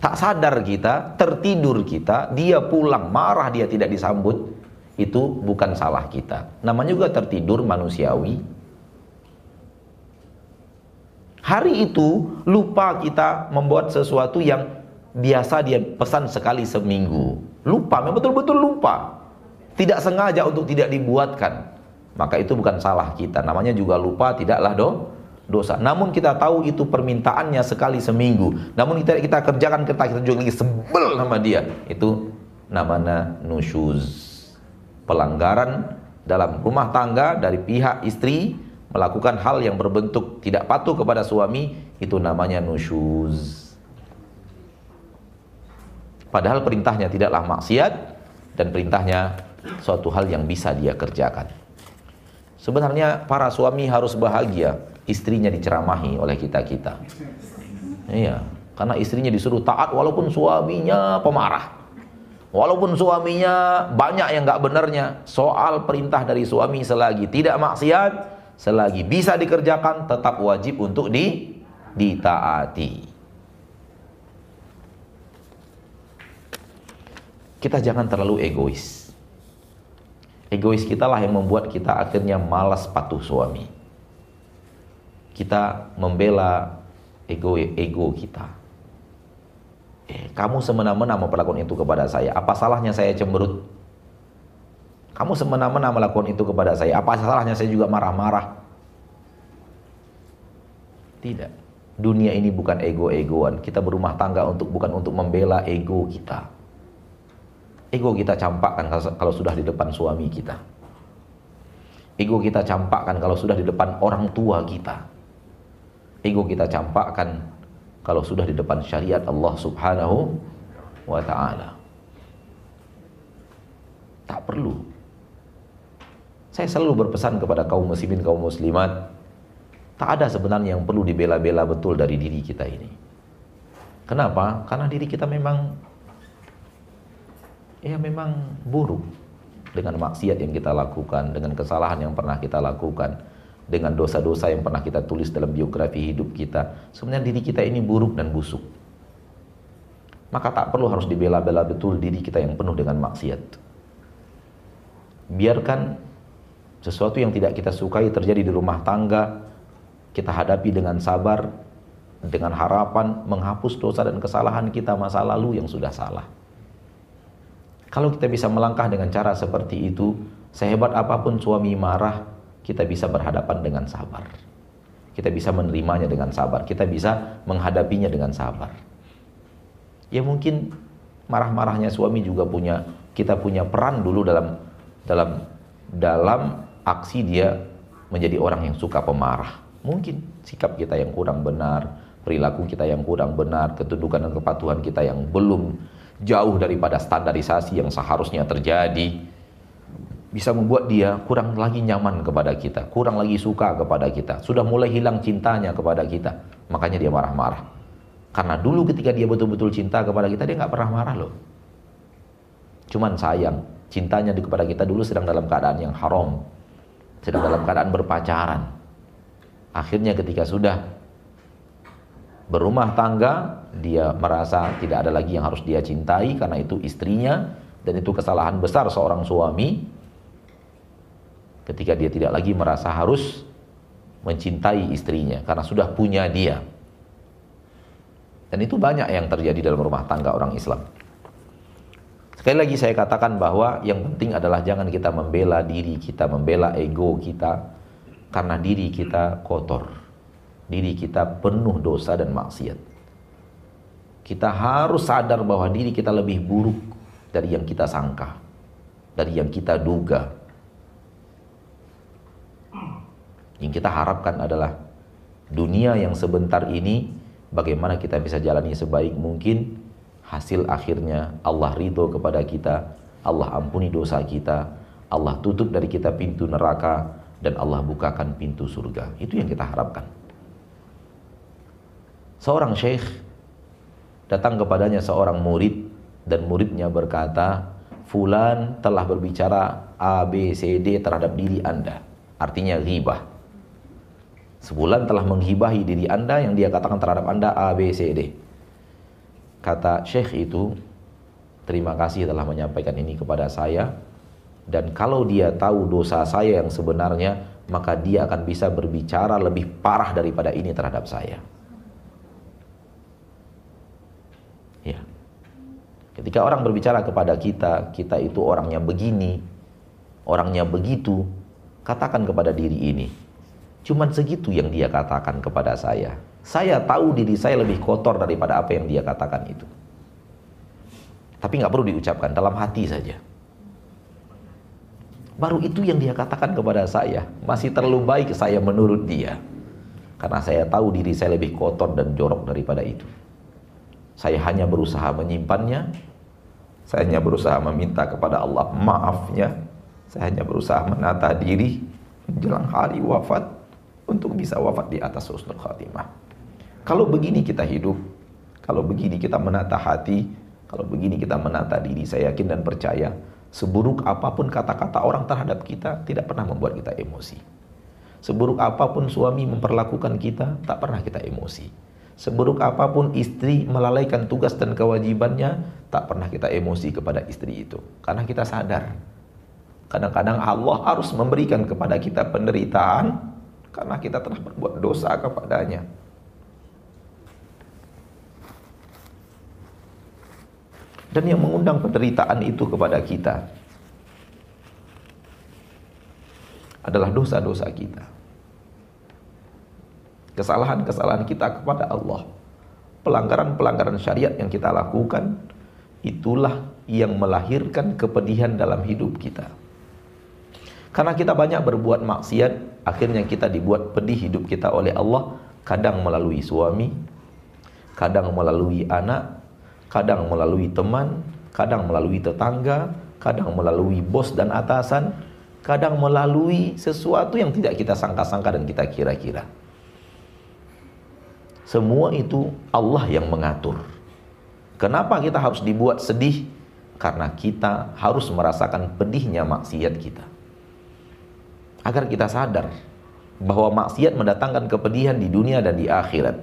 Tak sadar kita, tertidur kita, dia pulang marah dia tidak disambut, itu bukan salah kita. Namanya juga tertidur manusiawi, Hari itu lupa kita membuat sesuatu yang biasa dia pesan sekali seminggu. Lupa, memang betul-betul lupa. Tidak sengaja untuk tidak dibuatkan. Maka itu bukan salah kita. Namanya juga lupa, tidaklah do, dosa. Namun kita tahu itu permintaannya sekali seminggu. Namun kita kita kerjakan kita kita juga lagi sebel sama dia. Itu namanya nusyuz. Pelanggaran dalam rumah tangga dari pihak istri melakukan hal yang berbentuk tidak patuh kepada suami itu namanya nusyuz. Padahal perintahnya tidaklah maksiat dan perintahnya suatu hal yang bisa dia kerjakan. Sebenarnya para suami harus bahagia istrinya diceramahi oleh kita-kita. Iya, karena istrinya disuruh taat walaupun suaminya pemarah. Walaupun suaminya banyak yang nggak benarnya, soal perintah dari suami selagi tidak maksiat, selagi bisa dikerjakan tetap wajib untuk di ditaati. Kita jangan terlalu egois. Egois kita lah yang membuat kita akhirnya malas patuh suami. Kita membela ego ego kita. Eh, kamu semena-mena memperlakukan itu kepada saya. Apa salahnya saya cemberut? Kamu semena-mena melakukan itu kepada saya. Apa salahnya saya juga marah-marah? Tidak. Dunia ini bukan ego-egoan. Kita berumah tangga untuk bukan untuk membela ego kita. Ego kita campakkan kalau sudah di depan suami kita. Ego kita campakkan kalau sudah di depan orang tua kita. Ego kita campakkan kalau sudah di depan syariat Allah Subhanahu wa taala. Tak perlu saya selalu berpesan kepada kaum muslimin, kaum muslimat, tak ada sebenarnya yang perlu dibela-bela betul dari diri kita ini. Kenapa? Karena diri kita memang ya memang buruk dengan maksiat yang kita lakukan, dengan kesalahan yang pernah kita lakukan, dengan dosa-dosa yang pernah kita tulis dalam biografi hidup kita. Sebenarnya diri kita ini buruk dan busuk. Maka tak perlu harus dibela-bela betul diri kita yang penuh dengan maksiat. Biarkan sesuatu yang tidak kita sukai terjadi di rumah tangga, kita hadapi dengan sabar, dengan harapan menghapus dosa dan kesalahan kita masa lalu yang sudah salah. Kalau kita bisa melangkah dengan cara seperti itu, sehebat apa pun suami marah, kita bisa berhadapan dengan sabar. Kita bisa menerimanya dengan sabar, kita bisa menghadapinya dengan sabar. Ya mungkin marah-marahnya suami juga punya kita punya peran dulu dalam dalam dalam aksi dia menjadi orang yang suka pemarah. Mungkin sikap kita yang kurang benar, perilaku kita yang kurang benar, ketundukan dan kepatuhan kita yang belum jauh daripada standarisasi yang seharusnya terjadi bisa membuat dia kurang lagi nyaman kepada kita, kurang lagi suka kepada kita, sudah mulai hilang cintanya kepada kita, makanya dia marah-marah. Karena dulu ketika dia betul-betul cinta kepada kita, dia nggak pernah marah loh. Cuman sayang, cintanya kepada kita dulu sedang dalam keadaan yang haram, sedang dalam keadaan berpacaran. Akhirnya ketika sudah berumah tangga, dia merasa tidak ada lagi yang harus dia cintai karena itu istrinya dan itu kesalahan besar seorang suami ketika dia tidak lagi merasa harus mencintai istrinya karena sudah punya dia. Dan itu banyak yang terjadi dalam rumah tangga orang Islam. Sekali lagi saya katakan bahwa yang penting adalah jangan kita membela diri kita, membela ego kita karena diri kita kotor diri kita penuh dosa dan maksiat. Kita harus sadar bahwa diri kita lebih buruk dari yang kita sangka, dari yang kita duga. Yang kita harapkan adalah dunia yang sebentar ini bagaimana kita bisa jalani sebaik mungkin hasil akhirnya Allah ridho kepada kita Allah ampuni dosa kita Allah tutup dari kita pintu neraka dan Allah bukakan pintu surga itu yang kita harapkan Seorang syekh datang kepadanya seorang murid dan muridnya berkata, "Fulan telah berbicara A, B, C, D terhadap diri Anda." Artinya ghibah. Sebulan telah menghibahi diri Anda yang dia katakan terhadap Anda A, B, C, D. Kata syekh itu, "Terima kasih telah menyampaikan ini kepada saya." Dan kalau dia tahu dosa saya yang sebenarnya, maka dia akan bisa berbicara lebih parah daripada ini terhadap saya. Ya. Ketika orang berbicara kepada kita, kita itu orangnya begini, orangnya begitu, katakan kepada diri ini. Cuman segitu yang dia katakan kepada saya. Saya tahu diri saya lebih kotor daripada apa yang dia katakan itu. Tapi nggak perlu diucapkan dalam hati saja. Baru itu yang dia katakan kepada saya. Masih terlalu baik saya menurut dia. Karena saya tahu diri saya lebih kotor dan jorok daripada itu. Saya hanya berusaha menyimpannya. Saya hanya berusaha meminta kepada Allah maafnya. Saya hanya berusaha menata diri menjelang hari wafat untuk bisa wafat di atas husnul khatimah. Kalau begini kita hidup, kalau begini kita menata hati, kalau begini kita menata diri, saya yakin dan percaya, seburuk apa pun kata-kata orang terhadap kita tidak pernah membuat kita emosi. Seburuk apa pun suami memperlakukan kita, tak pernah kita emosi. Seburuk apa pun istri melalaikan tugas dan kewajibannya, tak pernah kita emosi kepada istri itu. Karena kita sadar, kadang-kadang Allah harus memberikan kepada kita penderitaan karena kita telah berbuat dosa kepadanya. Dan yang mengundang penderitaan itu kepada kita adalah dosa-dosa kita kesalahan-kesalahan kita kepada Allah. Pelanggaran-pelanggaran syariat yang kita lakukan itulah yang melahirkan kepedihan dalam hidup kita. Karena kita banyak berbuat maksiat, akhirnya kita dibuat pedih hidup kita oleh Allah, kadang melalui suami, kadang melalui anak, kadang melalui teman, kadang melalui tetangga, kadang melalui bos dan atasan, kadang melalui sesuatu yang tidak kita sangka-sangka dan kita kira-kira. Semua itu Allah yang mengatur. Kenapa kita harus dibuat sedih? Karena kita harus merasakan pedihnya maksiat kita. Agar kita sadar bahwa maksiat mendatangkan kepedihan di dunia dan di akhirat.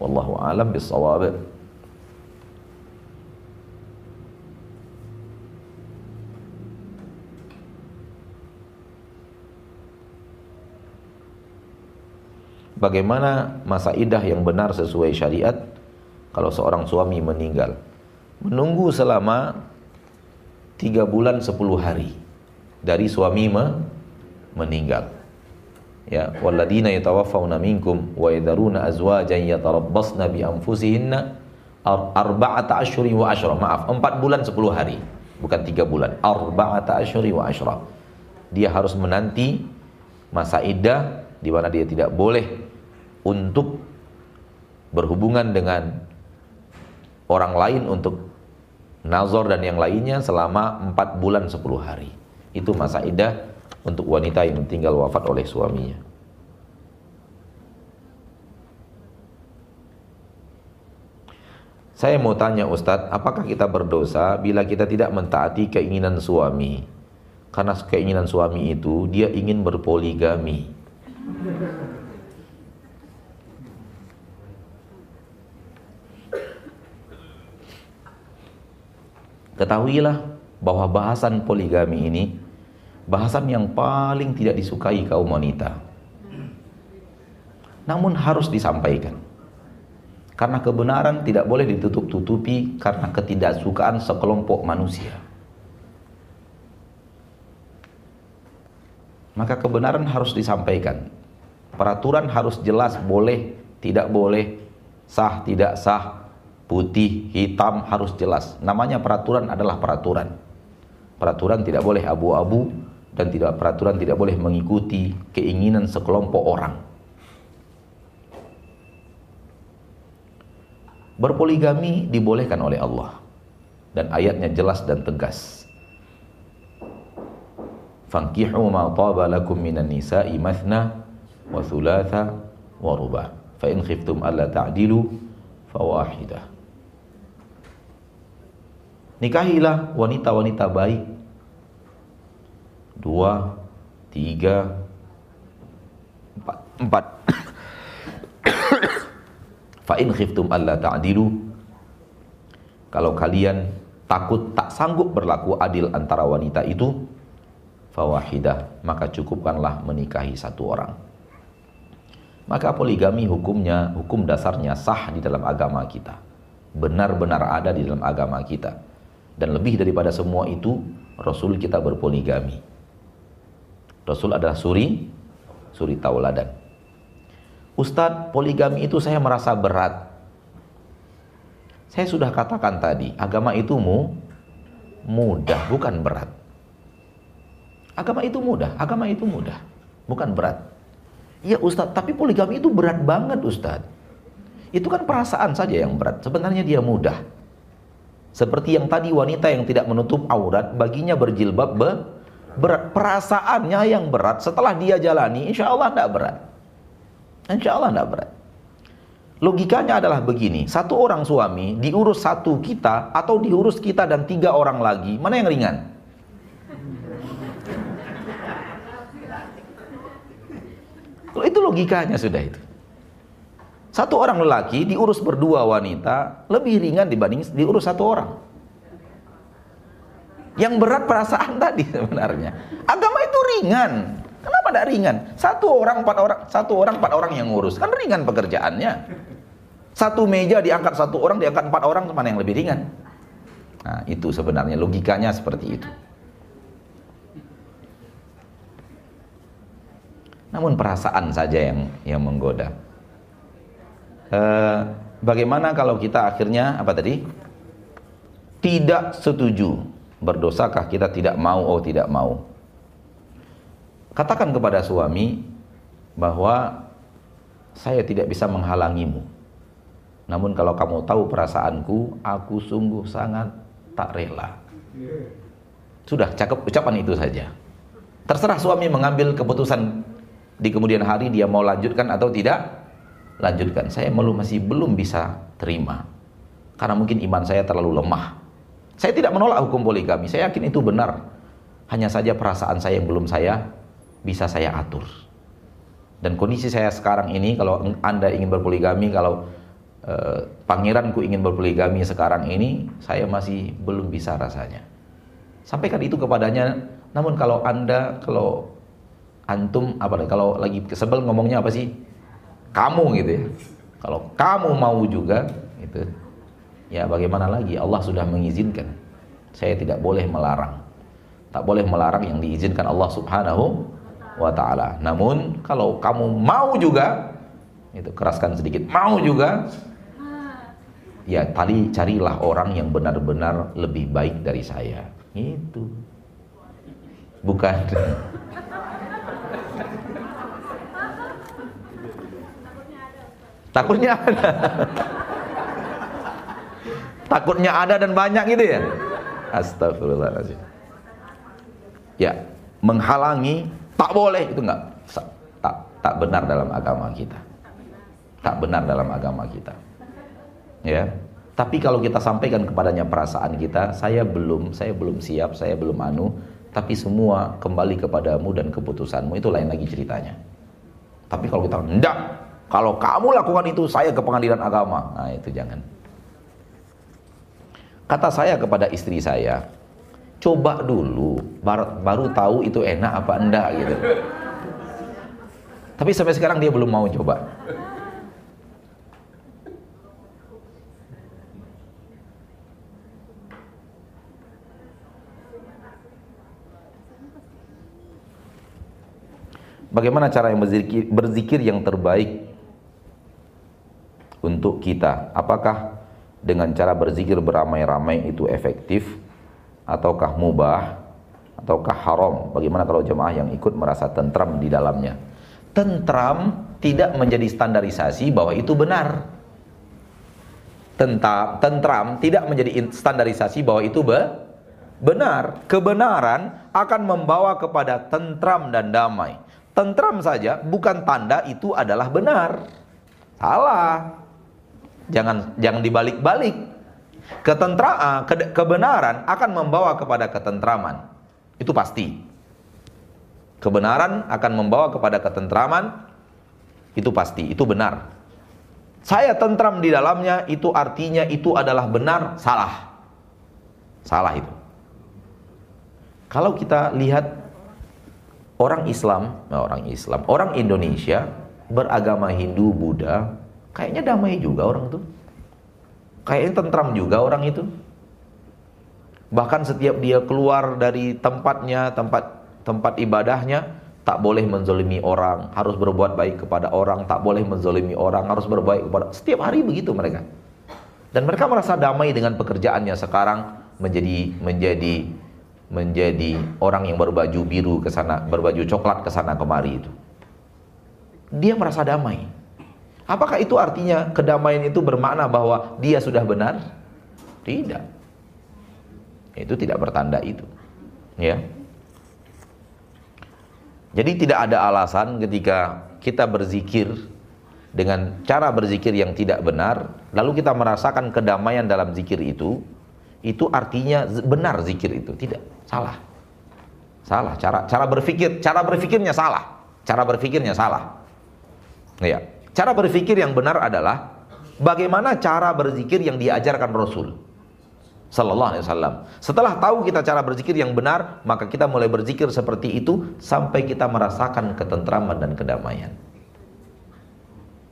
Wallahu alam bisawab. Bagaimana masa idah yang benar sesuai syariat kalau seorang suami meninggal? Menunggu selama tiga bulan sepuluh hari dari suami me meninggal. Ya, walladina yatawaffawna minkum wa yadharuna azwajan yatarabbasna bi anfusihinna arba'ata asyuri wa asyra. Maaf, empat bulan sepuluh hari. Bukan tiga bulan. Arba'ata asyuri wa asyra. Dia harus menanti masa iddah di mana dia tidak boleh untuk berhubungan dengan orang lain untuk nazar dan yang lainnya selama 4 bulan 10 hari. Itu masa idah untuk wanita yang tinggal wafat oleh suaminya. Saya mau tanya Ustadz, apakah kita berdosa bila kita tidak mentaati keinginan suami? Karena keinginan suami itu dia ingin berpoligami. Ketahuilah bahwa bahasan poligami ini bahasan yang paling tidak disukai kaum wanita. Namun harus disampaikan. Karena kebenaran tidak boleh ditutup-tutupi karena ketidaksukaan sekelompok manusia. Maka kebenaran harus disampaikan. Peraturan harus jelas boleh, tidak boleh, sah, tidak sah, putih, hitam harus jelas. Namanya peraturan adalah peraturan. Peraturan tidak boleh abu-abu dan tidak peraturan tidak boleh mengikuti keinginan sekelompok orang. Berpoligami dibolehkan oleh Allah dan ayatnya jelas dan tegas. Fankihu ma taba lakum minan nisa'i mathna wa thulatha wa ruba. Fa in khiftum alla ta'dilu fawahidah. Nikahilah wanita-wanita baik. Dua, tiga, empat. empat. Fa'in khiftum alla ta'adilu. Kalau kalian takut tak sanggup berlaku adil antara wanita itu, fawahidah, maka cukupkanlah menikahi satu orang. Maka poligami hukumnya, hukum dasarnya sah di dalam agama kita. Benar-benar ada di dalam agama kita. Dan lebih daripada semua itu, Rasul kita berpoligami. Rasul adalah suri, suri tauladan. Ustadz, poligami itu saya merasa berat. Saya sudah katakan tadi, agama itu mu, mudah, bukan berat. Agama itu mudah, agama itu mudah, bukan berat. Iya Ustadz, tapi poligami itu berat banget Ustadz. Itu kan perasaan saja yang berat, sebenarnya dia mudah. Seperti yang tadi wanita yang tidak menutup aurat baginya berjilbab be, berat. Perasaannya yang berat setelah dia jalani insya Allah tidak berat. Insya Allah tidak berat. Logikanya adalah begini, satu orang suami diurus satu kita atau diurus kita dan tiga orang lagi, mana yang ringan? Itu logikanya sudah itu. Satu orang lelaki diurus berdua wanita lebih ringan dibanding diurus satu orang. Yang berat perasaan tadi sebenarnya. Agama itu ringan. Kenapa tidak ringan? Satu orang empat orang, satu orang empat orang yang ngurus kan ringan pekerjaannya. Satu meja diangkat satu orang, diangkat empat orang, mana yang lebih ringan? Nah, itu sebenarnya logikanya seperti itu. Namun perasaan saja yang yang menggoda. Eh, bagaimana kalau kita akhirnya apa tadi? Tidak setuju. Berdosakah kita tidak mau oh tidak mau? Katakan kepada suami bahwa saya tidak bisa menghalangimu. Namun kalau kamu tahu perasaanku, aku sungguh sangat tak rela. Sudah, cakep ucapan itu saja. Terserah suami mengambil keputusan di kemudian hari dia mau lanjutkan atau tidak lanjutkan saya malu masih belum bisa terima karena mungkin iman saya terlalu lemah. Saya tidak menolak hukum poligami, saya yakin itu benar. Hanya saja perasaan saya yang belum saya bisa saya atur. Dan kondisi saya sekarang ini, kalau Anda ingin berpoligami, kalau eh, pangeranku ingin berpoligami sekarang ini, saya masih belum bisa rasanya. Sampaikan itu kepadanya. Namun kalau Anda, kalau antum apa kalau lagi kesebel ngomongnya apa sih? Kamu gitu ya. Kalau kamu mau juga, itu ya bagaimana lagi? Allah sudah mengizinkan. Saya tidak boleh melarang. Tak boleh melarang yang diizinkan Allah Subhanahu wa taala. Namun kalau kamu mau juga itu keraskan sedikit, mau juga ya tadi carilah orang yang benar-benar lebih baik dari saya. Itu. Bukan Takutnya ada. Takutnya ada dan banyak gitu ya. Astagfirullahaladzim. Ya, menghalangi Tak boleh itu enggak tak tak benar dalam agama kita. Tak benar dalam agama kita. Ya. Tapi kalau kita sampaikan kepadanya perasaan kita, saya belum, saya belum siap, saya belum anu, tapi semua kembali kepadamu dan keputusanmu itu lain lagi ceritanya. Tapi kalau kita enggak, kalau kamu lakukan itu saya ke pengadilan agama. Nah, itu jangan. Kata saya kepada istri saya, coba dulu baru, baru tahu itu enak apa enggak gitu tapi sampai sekarang dia belum mau coba Bagaimana cara yang berzikir, berzikir yang terbaik untuk kita? Apakah dengan cara berzikir beramai-ramai itu efektif? ataukah mubah ataukah haram? Bagaimana kalau jemaah yang ikut merasa tentram di dalamnya? Tentram tidak menjadi standarisasi bahwa itu benar. Tentram, tentram tidak menjadi standarisasi bahwa itu be, benar. Kebenaran akan membawa kepada tentram dan damai. Tentram saja bukan tanda itu adalah benar. Salah jangan jangan dibalik-balik Ketentraan, ke kebenaran akan membawa kepada ketentraman. Itu pasti. Kebenaran akan membawa kepada ketentraman. Itu pasti, itu benar. Saya tentram di dalamnya, itu artinya itu adalah benar, salah. Salah itu. Kalau kita lihat orang Islam, nah orang Islam, orang Indonesia beragama Hindu, Buddha, kayaknya damai juga orang tuh. Kayaknya tentram juga orang itu. Bahkan setiap dia keluar dari tempatnya, tempat tempat ibadahnya, tak boleh menzolimi orang, harus berbuat baik kepada orang, tak boleh menzolimi orang, harus berbuat kepada setiap hari begitu mereka. Dan mereka merasa damai dengan pekerjaannya sekarang menjadi menjadi menjadi orang yang berbaju biru ke sana, berbaju coklat ke sana kemari itu. Dia merasa damai. Apakah itu artinya kedamaian itu bermakna bahwa dia sudah benar? Tidak. Itu tidak bertanda itu. Ya. Jadi tidak ada alasan ketika kita berzikir dengan cara berzikir yang tidak benar, lalu kita merasakan kedamaian dalam zikir itu, itu artinya benar zikir itu. Tidak, salah. Salah cara cara berpikir, cara berpikirnya salah. Cara berpikirnya salah. Ya. Cara berpikir yang benar adalah bagaimana cara berzikir yang diajarkan Rasul sallallahu alaihi wasallam. Setelah tahu kita cara berzikir yang benar, maka kita mulai berzikir seperti itu sampai kita merasakan ketentraman dan kedamaian.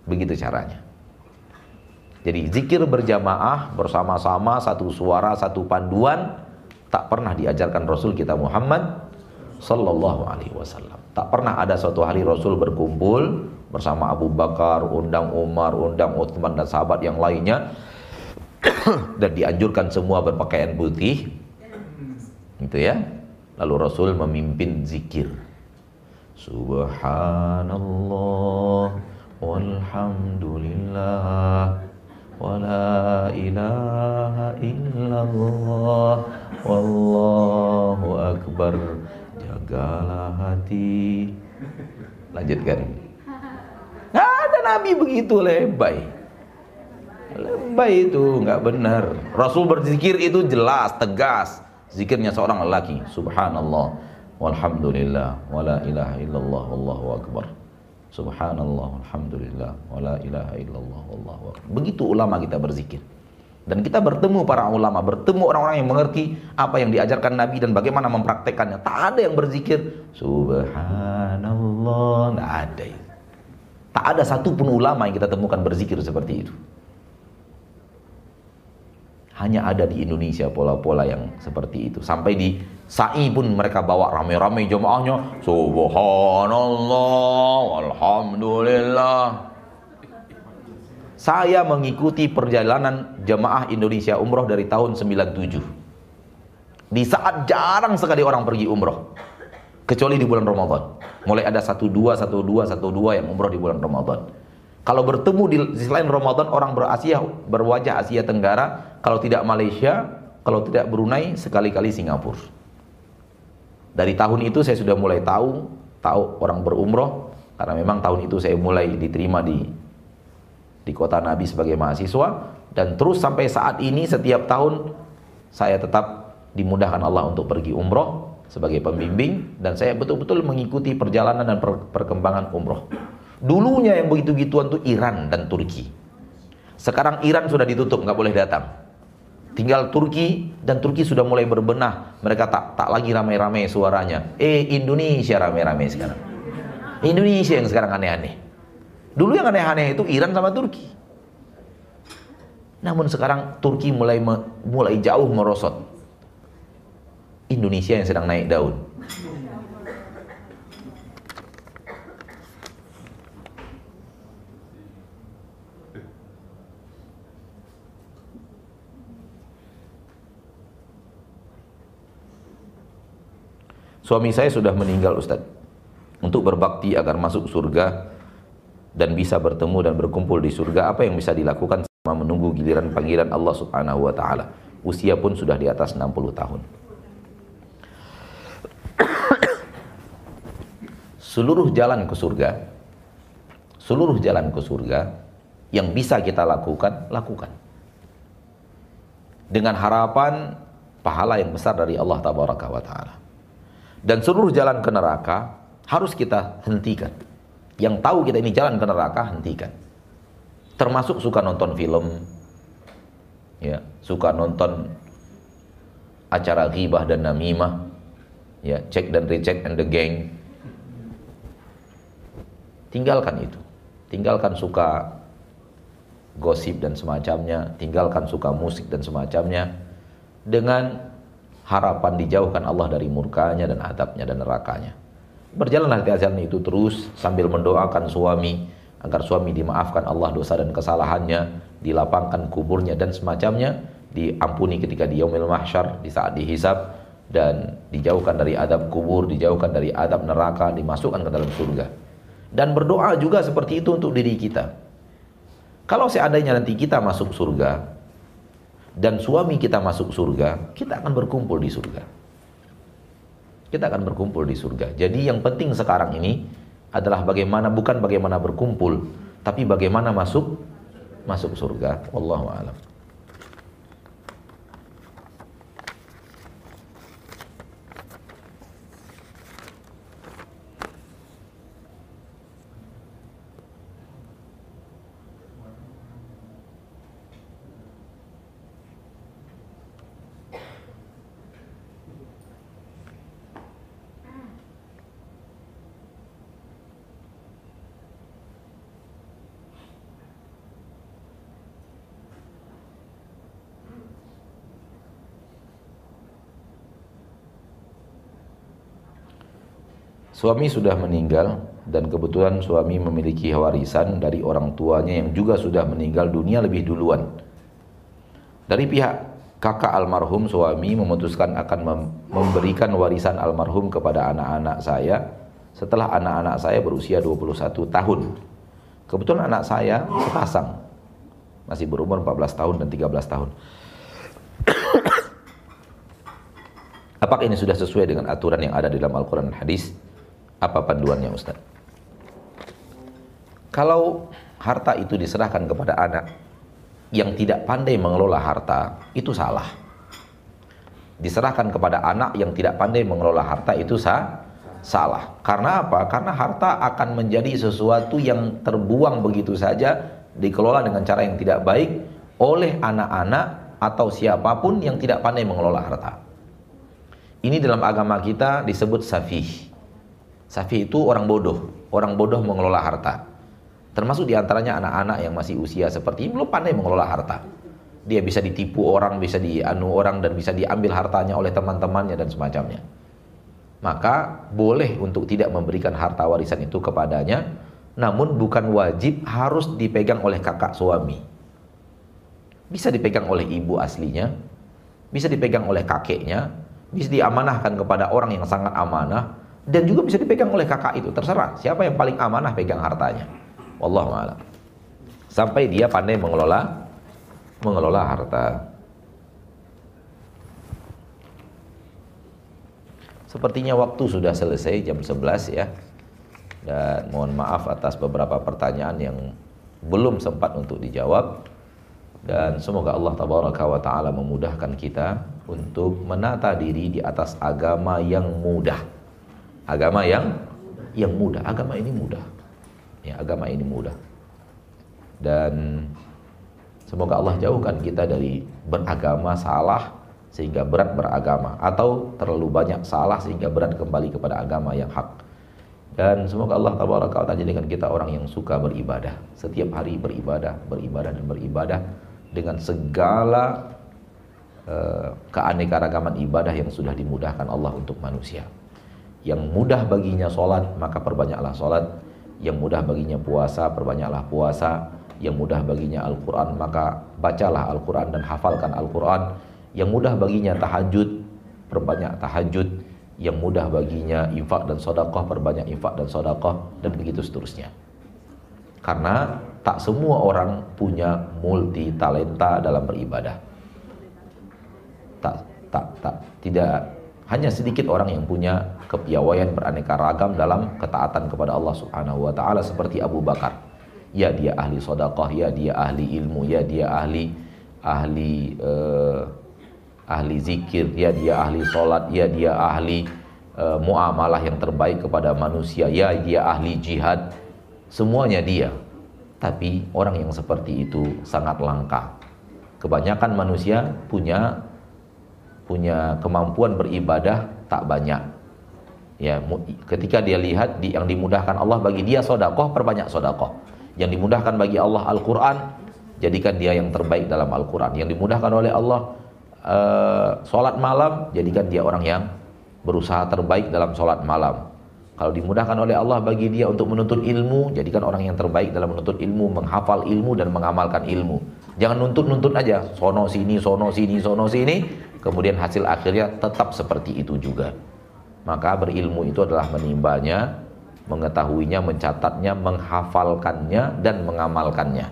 Begitu caranya. Jadi zikir berjamaah bersama-sama satu suara, satu panduan tak pernah diajarkan Rasul kita Muhammad sallallahu alaihi wasallam. Tak pernah ada suatu hari Rasul berkumpul bersama Abu Bakar, undang Umar, undang Uthman dan sahabat yang lainnya dan dianjurkan semua berpakaian putih. Itu ya. Lalu Rasul memimpin zikir. Subhanallah walhamdulillah wala ilaha illallah wallahu akbar jagalah hati lanjutkan Nabi begitu lebay. baik itu, nggak benar. Rasul berzikir itu jelas, tegas. Zikirnya seorang lelaki, subhanallah, walhamdulillah, wala ilaha illallah, wallahu akbar. Subhanallah, alhamdulillah, wala ilaha illallah, wallahu akbar. Begitu ulama kita berzikir. Dan kita bertemu para ulama, bertemu orang-orang yang mengerti apa yang diajarkan Nabi dan bagaimana mempraktekannya. Tak ada yang berzikir Subhanallah, tak ada. Tak ada satupun ulama yang kita temukan berzikir seperti itu. Hanya ada di Indonesia pola-pola yang seperti itu. Sampai di sa'i pun mereka bawa rame-rame jemaahnya. Subhanallah, Alhamdulillah. Saya mengikuti perjalanan jemaah Indonesia umroh dari tahun 97. Di saat jarang sekali orang pergi umroh. Kecuali di bulan Ramadan. Mulai ada satu dua, satu dua, satu dua yang umroh di bulan Ramadan. Kalau bertemu di, selain Ramadan orang berasia berwajah Asia Tenggara, kalau tidak Malaysia, kalau tidak Brunei, sekali-kali Singapura. Dari tahun itu saya sudah mulai tahu, tahu orang berumroh, karena memang tahun itu saya mulai diterima di di kota Nabi sebagai mahasiswa dan terus sampai saat ini setiap tahun saya tetap dimudahkan Allah untuk pergi umroh sebagai pembimbing dan saya betul-betul mengikuti perjalanan dan per perkembangan umroh. Dulunya yang begitu-gituan tuh Iran dan Turki. Sekarang Iran sudah ditutup, nggak boleh datang. Tinggal Turki dan Turki sudah mulai berbenah. Mereka tak tak lagi ramai-ramai suaranya. Eh Indonesia ramai-ramai sekarang. Indonesia yang sekarang aneh-aneh. Dulu yang aneh-aneh itu Iran sama Turki. Namun sekarang Turki mulai mulai jauh merosot. Indonesia yang sedang naik daun. Suami saya sudah meninggal Ustaz. Untuk berbakti agar masuk surga, dan bisa bertemu dan berkumpul di surga apa yang bisa dilakukan selama menunggu giliran panggilan Allah Subhanahu wa taala. Usia pun sudah di atas 60 tahun. Seluruh jalan ke surga seluruh jalan ke surga yang bisa kita lakukan, lakukan. Dengan harapan pahala yang besar dari Allah Tabaraka wa taala. Dan seluruh jalan ke neraka harus kita hentikan yang tahu kita ini jalan ke neraka hentikan termasuk suka nonton film ya suka nonton acara ghibah dan namimah ya cek dan recheck and the gang. Tinggalkan itu. Tinggalkan suka gosip dan semacamnya. Tinggalkan suka musik dan semacamnya. Dengan harapan dijauhkan Allah dari murkanya dan adabnya dan nerakanya. Berjalanlah di jalan itu terus sambil mendoakan suami agar suami dimaafkan Allah dosa dan kesalahannya, dilapangkan kuburnya dan semacamnya, diampuni ketika di yaumil mahsyar, di saat dihisab dan dijauhkan dari adab kubur, dijauhkan dari adab neraka, dimasukkan ke dalam surga. Dan berdoa juga seperti itu untuk diri kita. Kalau seandainya nanti kita masuk surga dan suami kita masuk surga, kita akan berkumpul di surga kita akan berkumpul di surga. Jadi yang penting sekarang ini adalah bagaimana bukan bagaimana berkumpul, tapi bagaimana masuk masuk surga. Wallahu a'lam. Suami sudah meninggal dan kebetulan suami memiliki warisan dari orang tuanya yang juga sudah meninggal dunia lebih duluan. Dari pihak kakak almarhum suami memutuskan akan memberikan warisan almarhum kepada anak-anak saya setelah anak-anak saya berusia 21 tahun. Kebetulan anak saya sepasang. Masih berumur 14 tahun dan 13 tahun. Apakah ini sudah sesuai dengan aturan yang ada di dalam Al-Quran dan Hadis? Apa panduannya Ustaz? Kalau harta itu diserahkan kepada anak, yang tidak pandai mengelola harta itu salah. Diserahkan kepada anak yang tidak pandai mengelola harta itu sah, salah. Karena apa? Karena harta akan menjadi sesuatu yang terbuang begitu saja, dikelola dengan cara yang tidak baik oleh anak-anak atau siapa pun yang tidak pandai mengelola harta. Ini dalam agama kita disebut safih. Safih itu orang bodoh, orang bodoh mengelola harta. Termasuk di antaranya anak-anak yang masih usia seperti ini belum pandai mengelola harta. Dia bisa ditipu orang, bisa dianu orang dan bisa diambil hartanya oleh teman-temannya dan semacamnya. Maka boleh untuk tidak memberikan harta warisan itu kepadanya, namun bukan wajib harus dipegang oleh kakak suami. Bisa dipegang oleh ibu aslinya, bisa dipegang oleh kakeknya, bisa diamanahkan kepada orang yang sangat amanah, dan juga bisa dipegang oleh kakak itu. Terserah siapa yang paling amanah pegang hartanya. Wallahu a'lam. Sampai dia pandai mengelola mengelola harta. Sepertinya waktu sudah selesai jam 11 ya. Dan mohon maaf atas beberapa pertanyaan yang belum sempat untuk dijawab. Dan semoga Allah tabaraka wa taala memudahkan kita untuk menata diri di atas agama yang mudah. Agama yang yang mudah, agama ini mudah. Ya, agama ini mudah. Dan semoga Allah jauhkan kita dari beragama salah sehingga berat beragama atau terlalu banyak salah sehingga berat kembali kepada agama yang hak. Dan semoga Allah tabaraka taala jadikan kita orang yang suka beribadah, setiap hari beribadah, beribadah dan beribadah dengan segala uh, keanekaragaman ibadah yang sudah dimudahkan Allah untuk manusia. Yang mudah baginya sholat, maka perbanyaklah sholat yang mudah baginya puasa, perbanyaklah puasa. Yang mudah baginya Al-Quran, maka bacalah Al-Quran dan hafalkan Al-Quran. Yang mudah baginya tahajud, perbanyak tahajud. Yang mudah baginya infak dan sodakoh, perbanyak infak dan sodakoh, dan begitu seterusnya. Karena tak semua orang punya multi talenta dalam beribadah. Tak, tak, tak, tidak hanya sedikit orang yang punya kepiawaian beraneka ragam dalam ketaatan kepada Allah Subhanahu wa taala seperti Abu Bakar. Ya dia ahli sedekah, ya dia ahli ilmu, ya dia ahli ahli uh, ahli zikir, ya dia ahli salat, ya dia ahli uh, muamalah yang terbaik kepada manusia, ya dia ahli jihad. Semuanya dia. Tapi orang yang seperti itu sangat langka. Kebanyakan manusia punya punya kemampuan beribadah tak banyak. Ya, ketika dia lihat di, yang dimudahkan Allah bagi dia sodakoh, perbanyak sodakoh. Yang dimudahkan bagi Allah Al-Quran, jadikan dia yang terbaik dalam Al-Quran. Yang dimudahkan oleh Allah uh, sholat malam, jadikan dia orang yang berusaha terbaik dalam sholat malam. Kalau dimudahkan oleh Allah bagi dia untuk menuntut ilmu, jadikan orang yang terbaik dalam menuntut ilmu, menghafal ilmu dan mengamalkan ilmu. Jangan nuntut-nuntut aja, sono sini, sono sini, sono sini, kemudian hasil akhirnya tetap seperti itu juga. Maka berilmu itu adalah menimbanya, mengetahuinya, mencatatnya, menghafalkannya, dan mengamalkannya.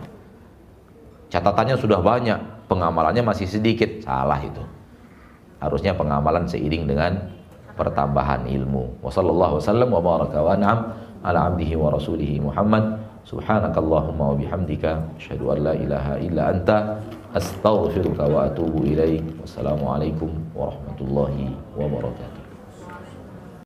Catatannya sudah banyak, pengamalannya masih sedikit, salah itu. Harusnya pengamalan seiring dengan pertambahan ilmu. Wassalamualaikum warahmatullahi wabarakatuh. ala abdihi wa rasulihi Muhammad subhanakallahumma wa bihamdika asyhadu an la ilaha illa anta astaghfiruka wa atubu ilaik wassalamualaikum warahmatullahi wabarakatuh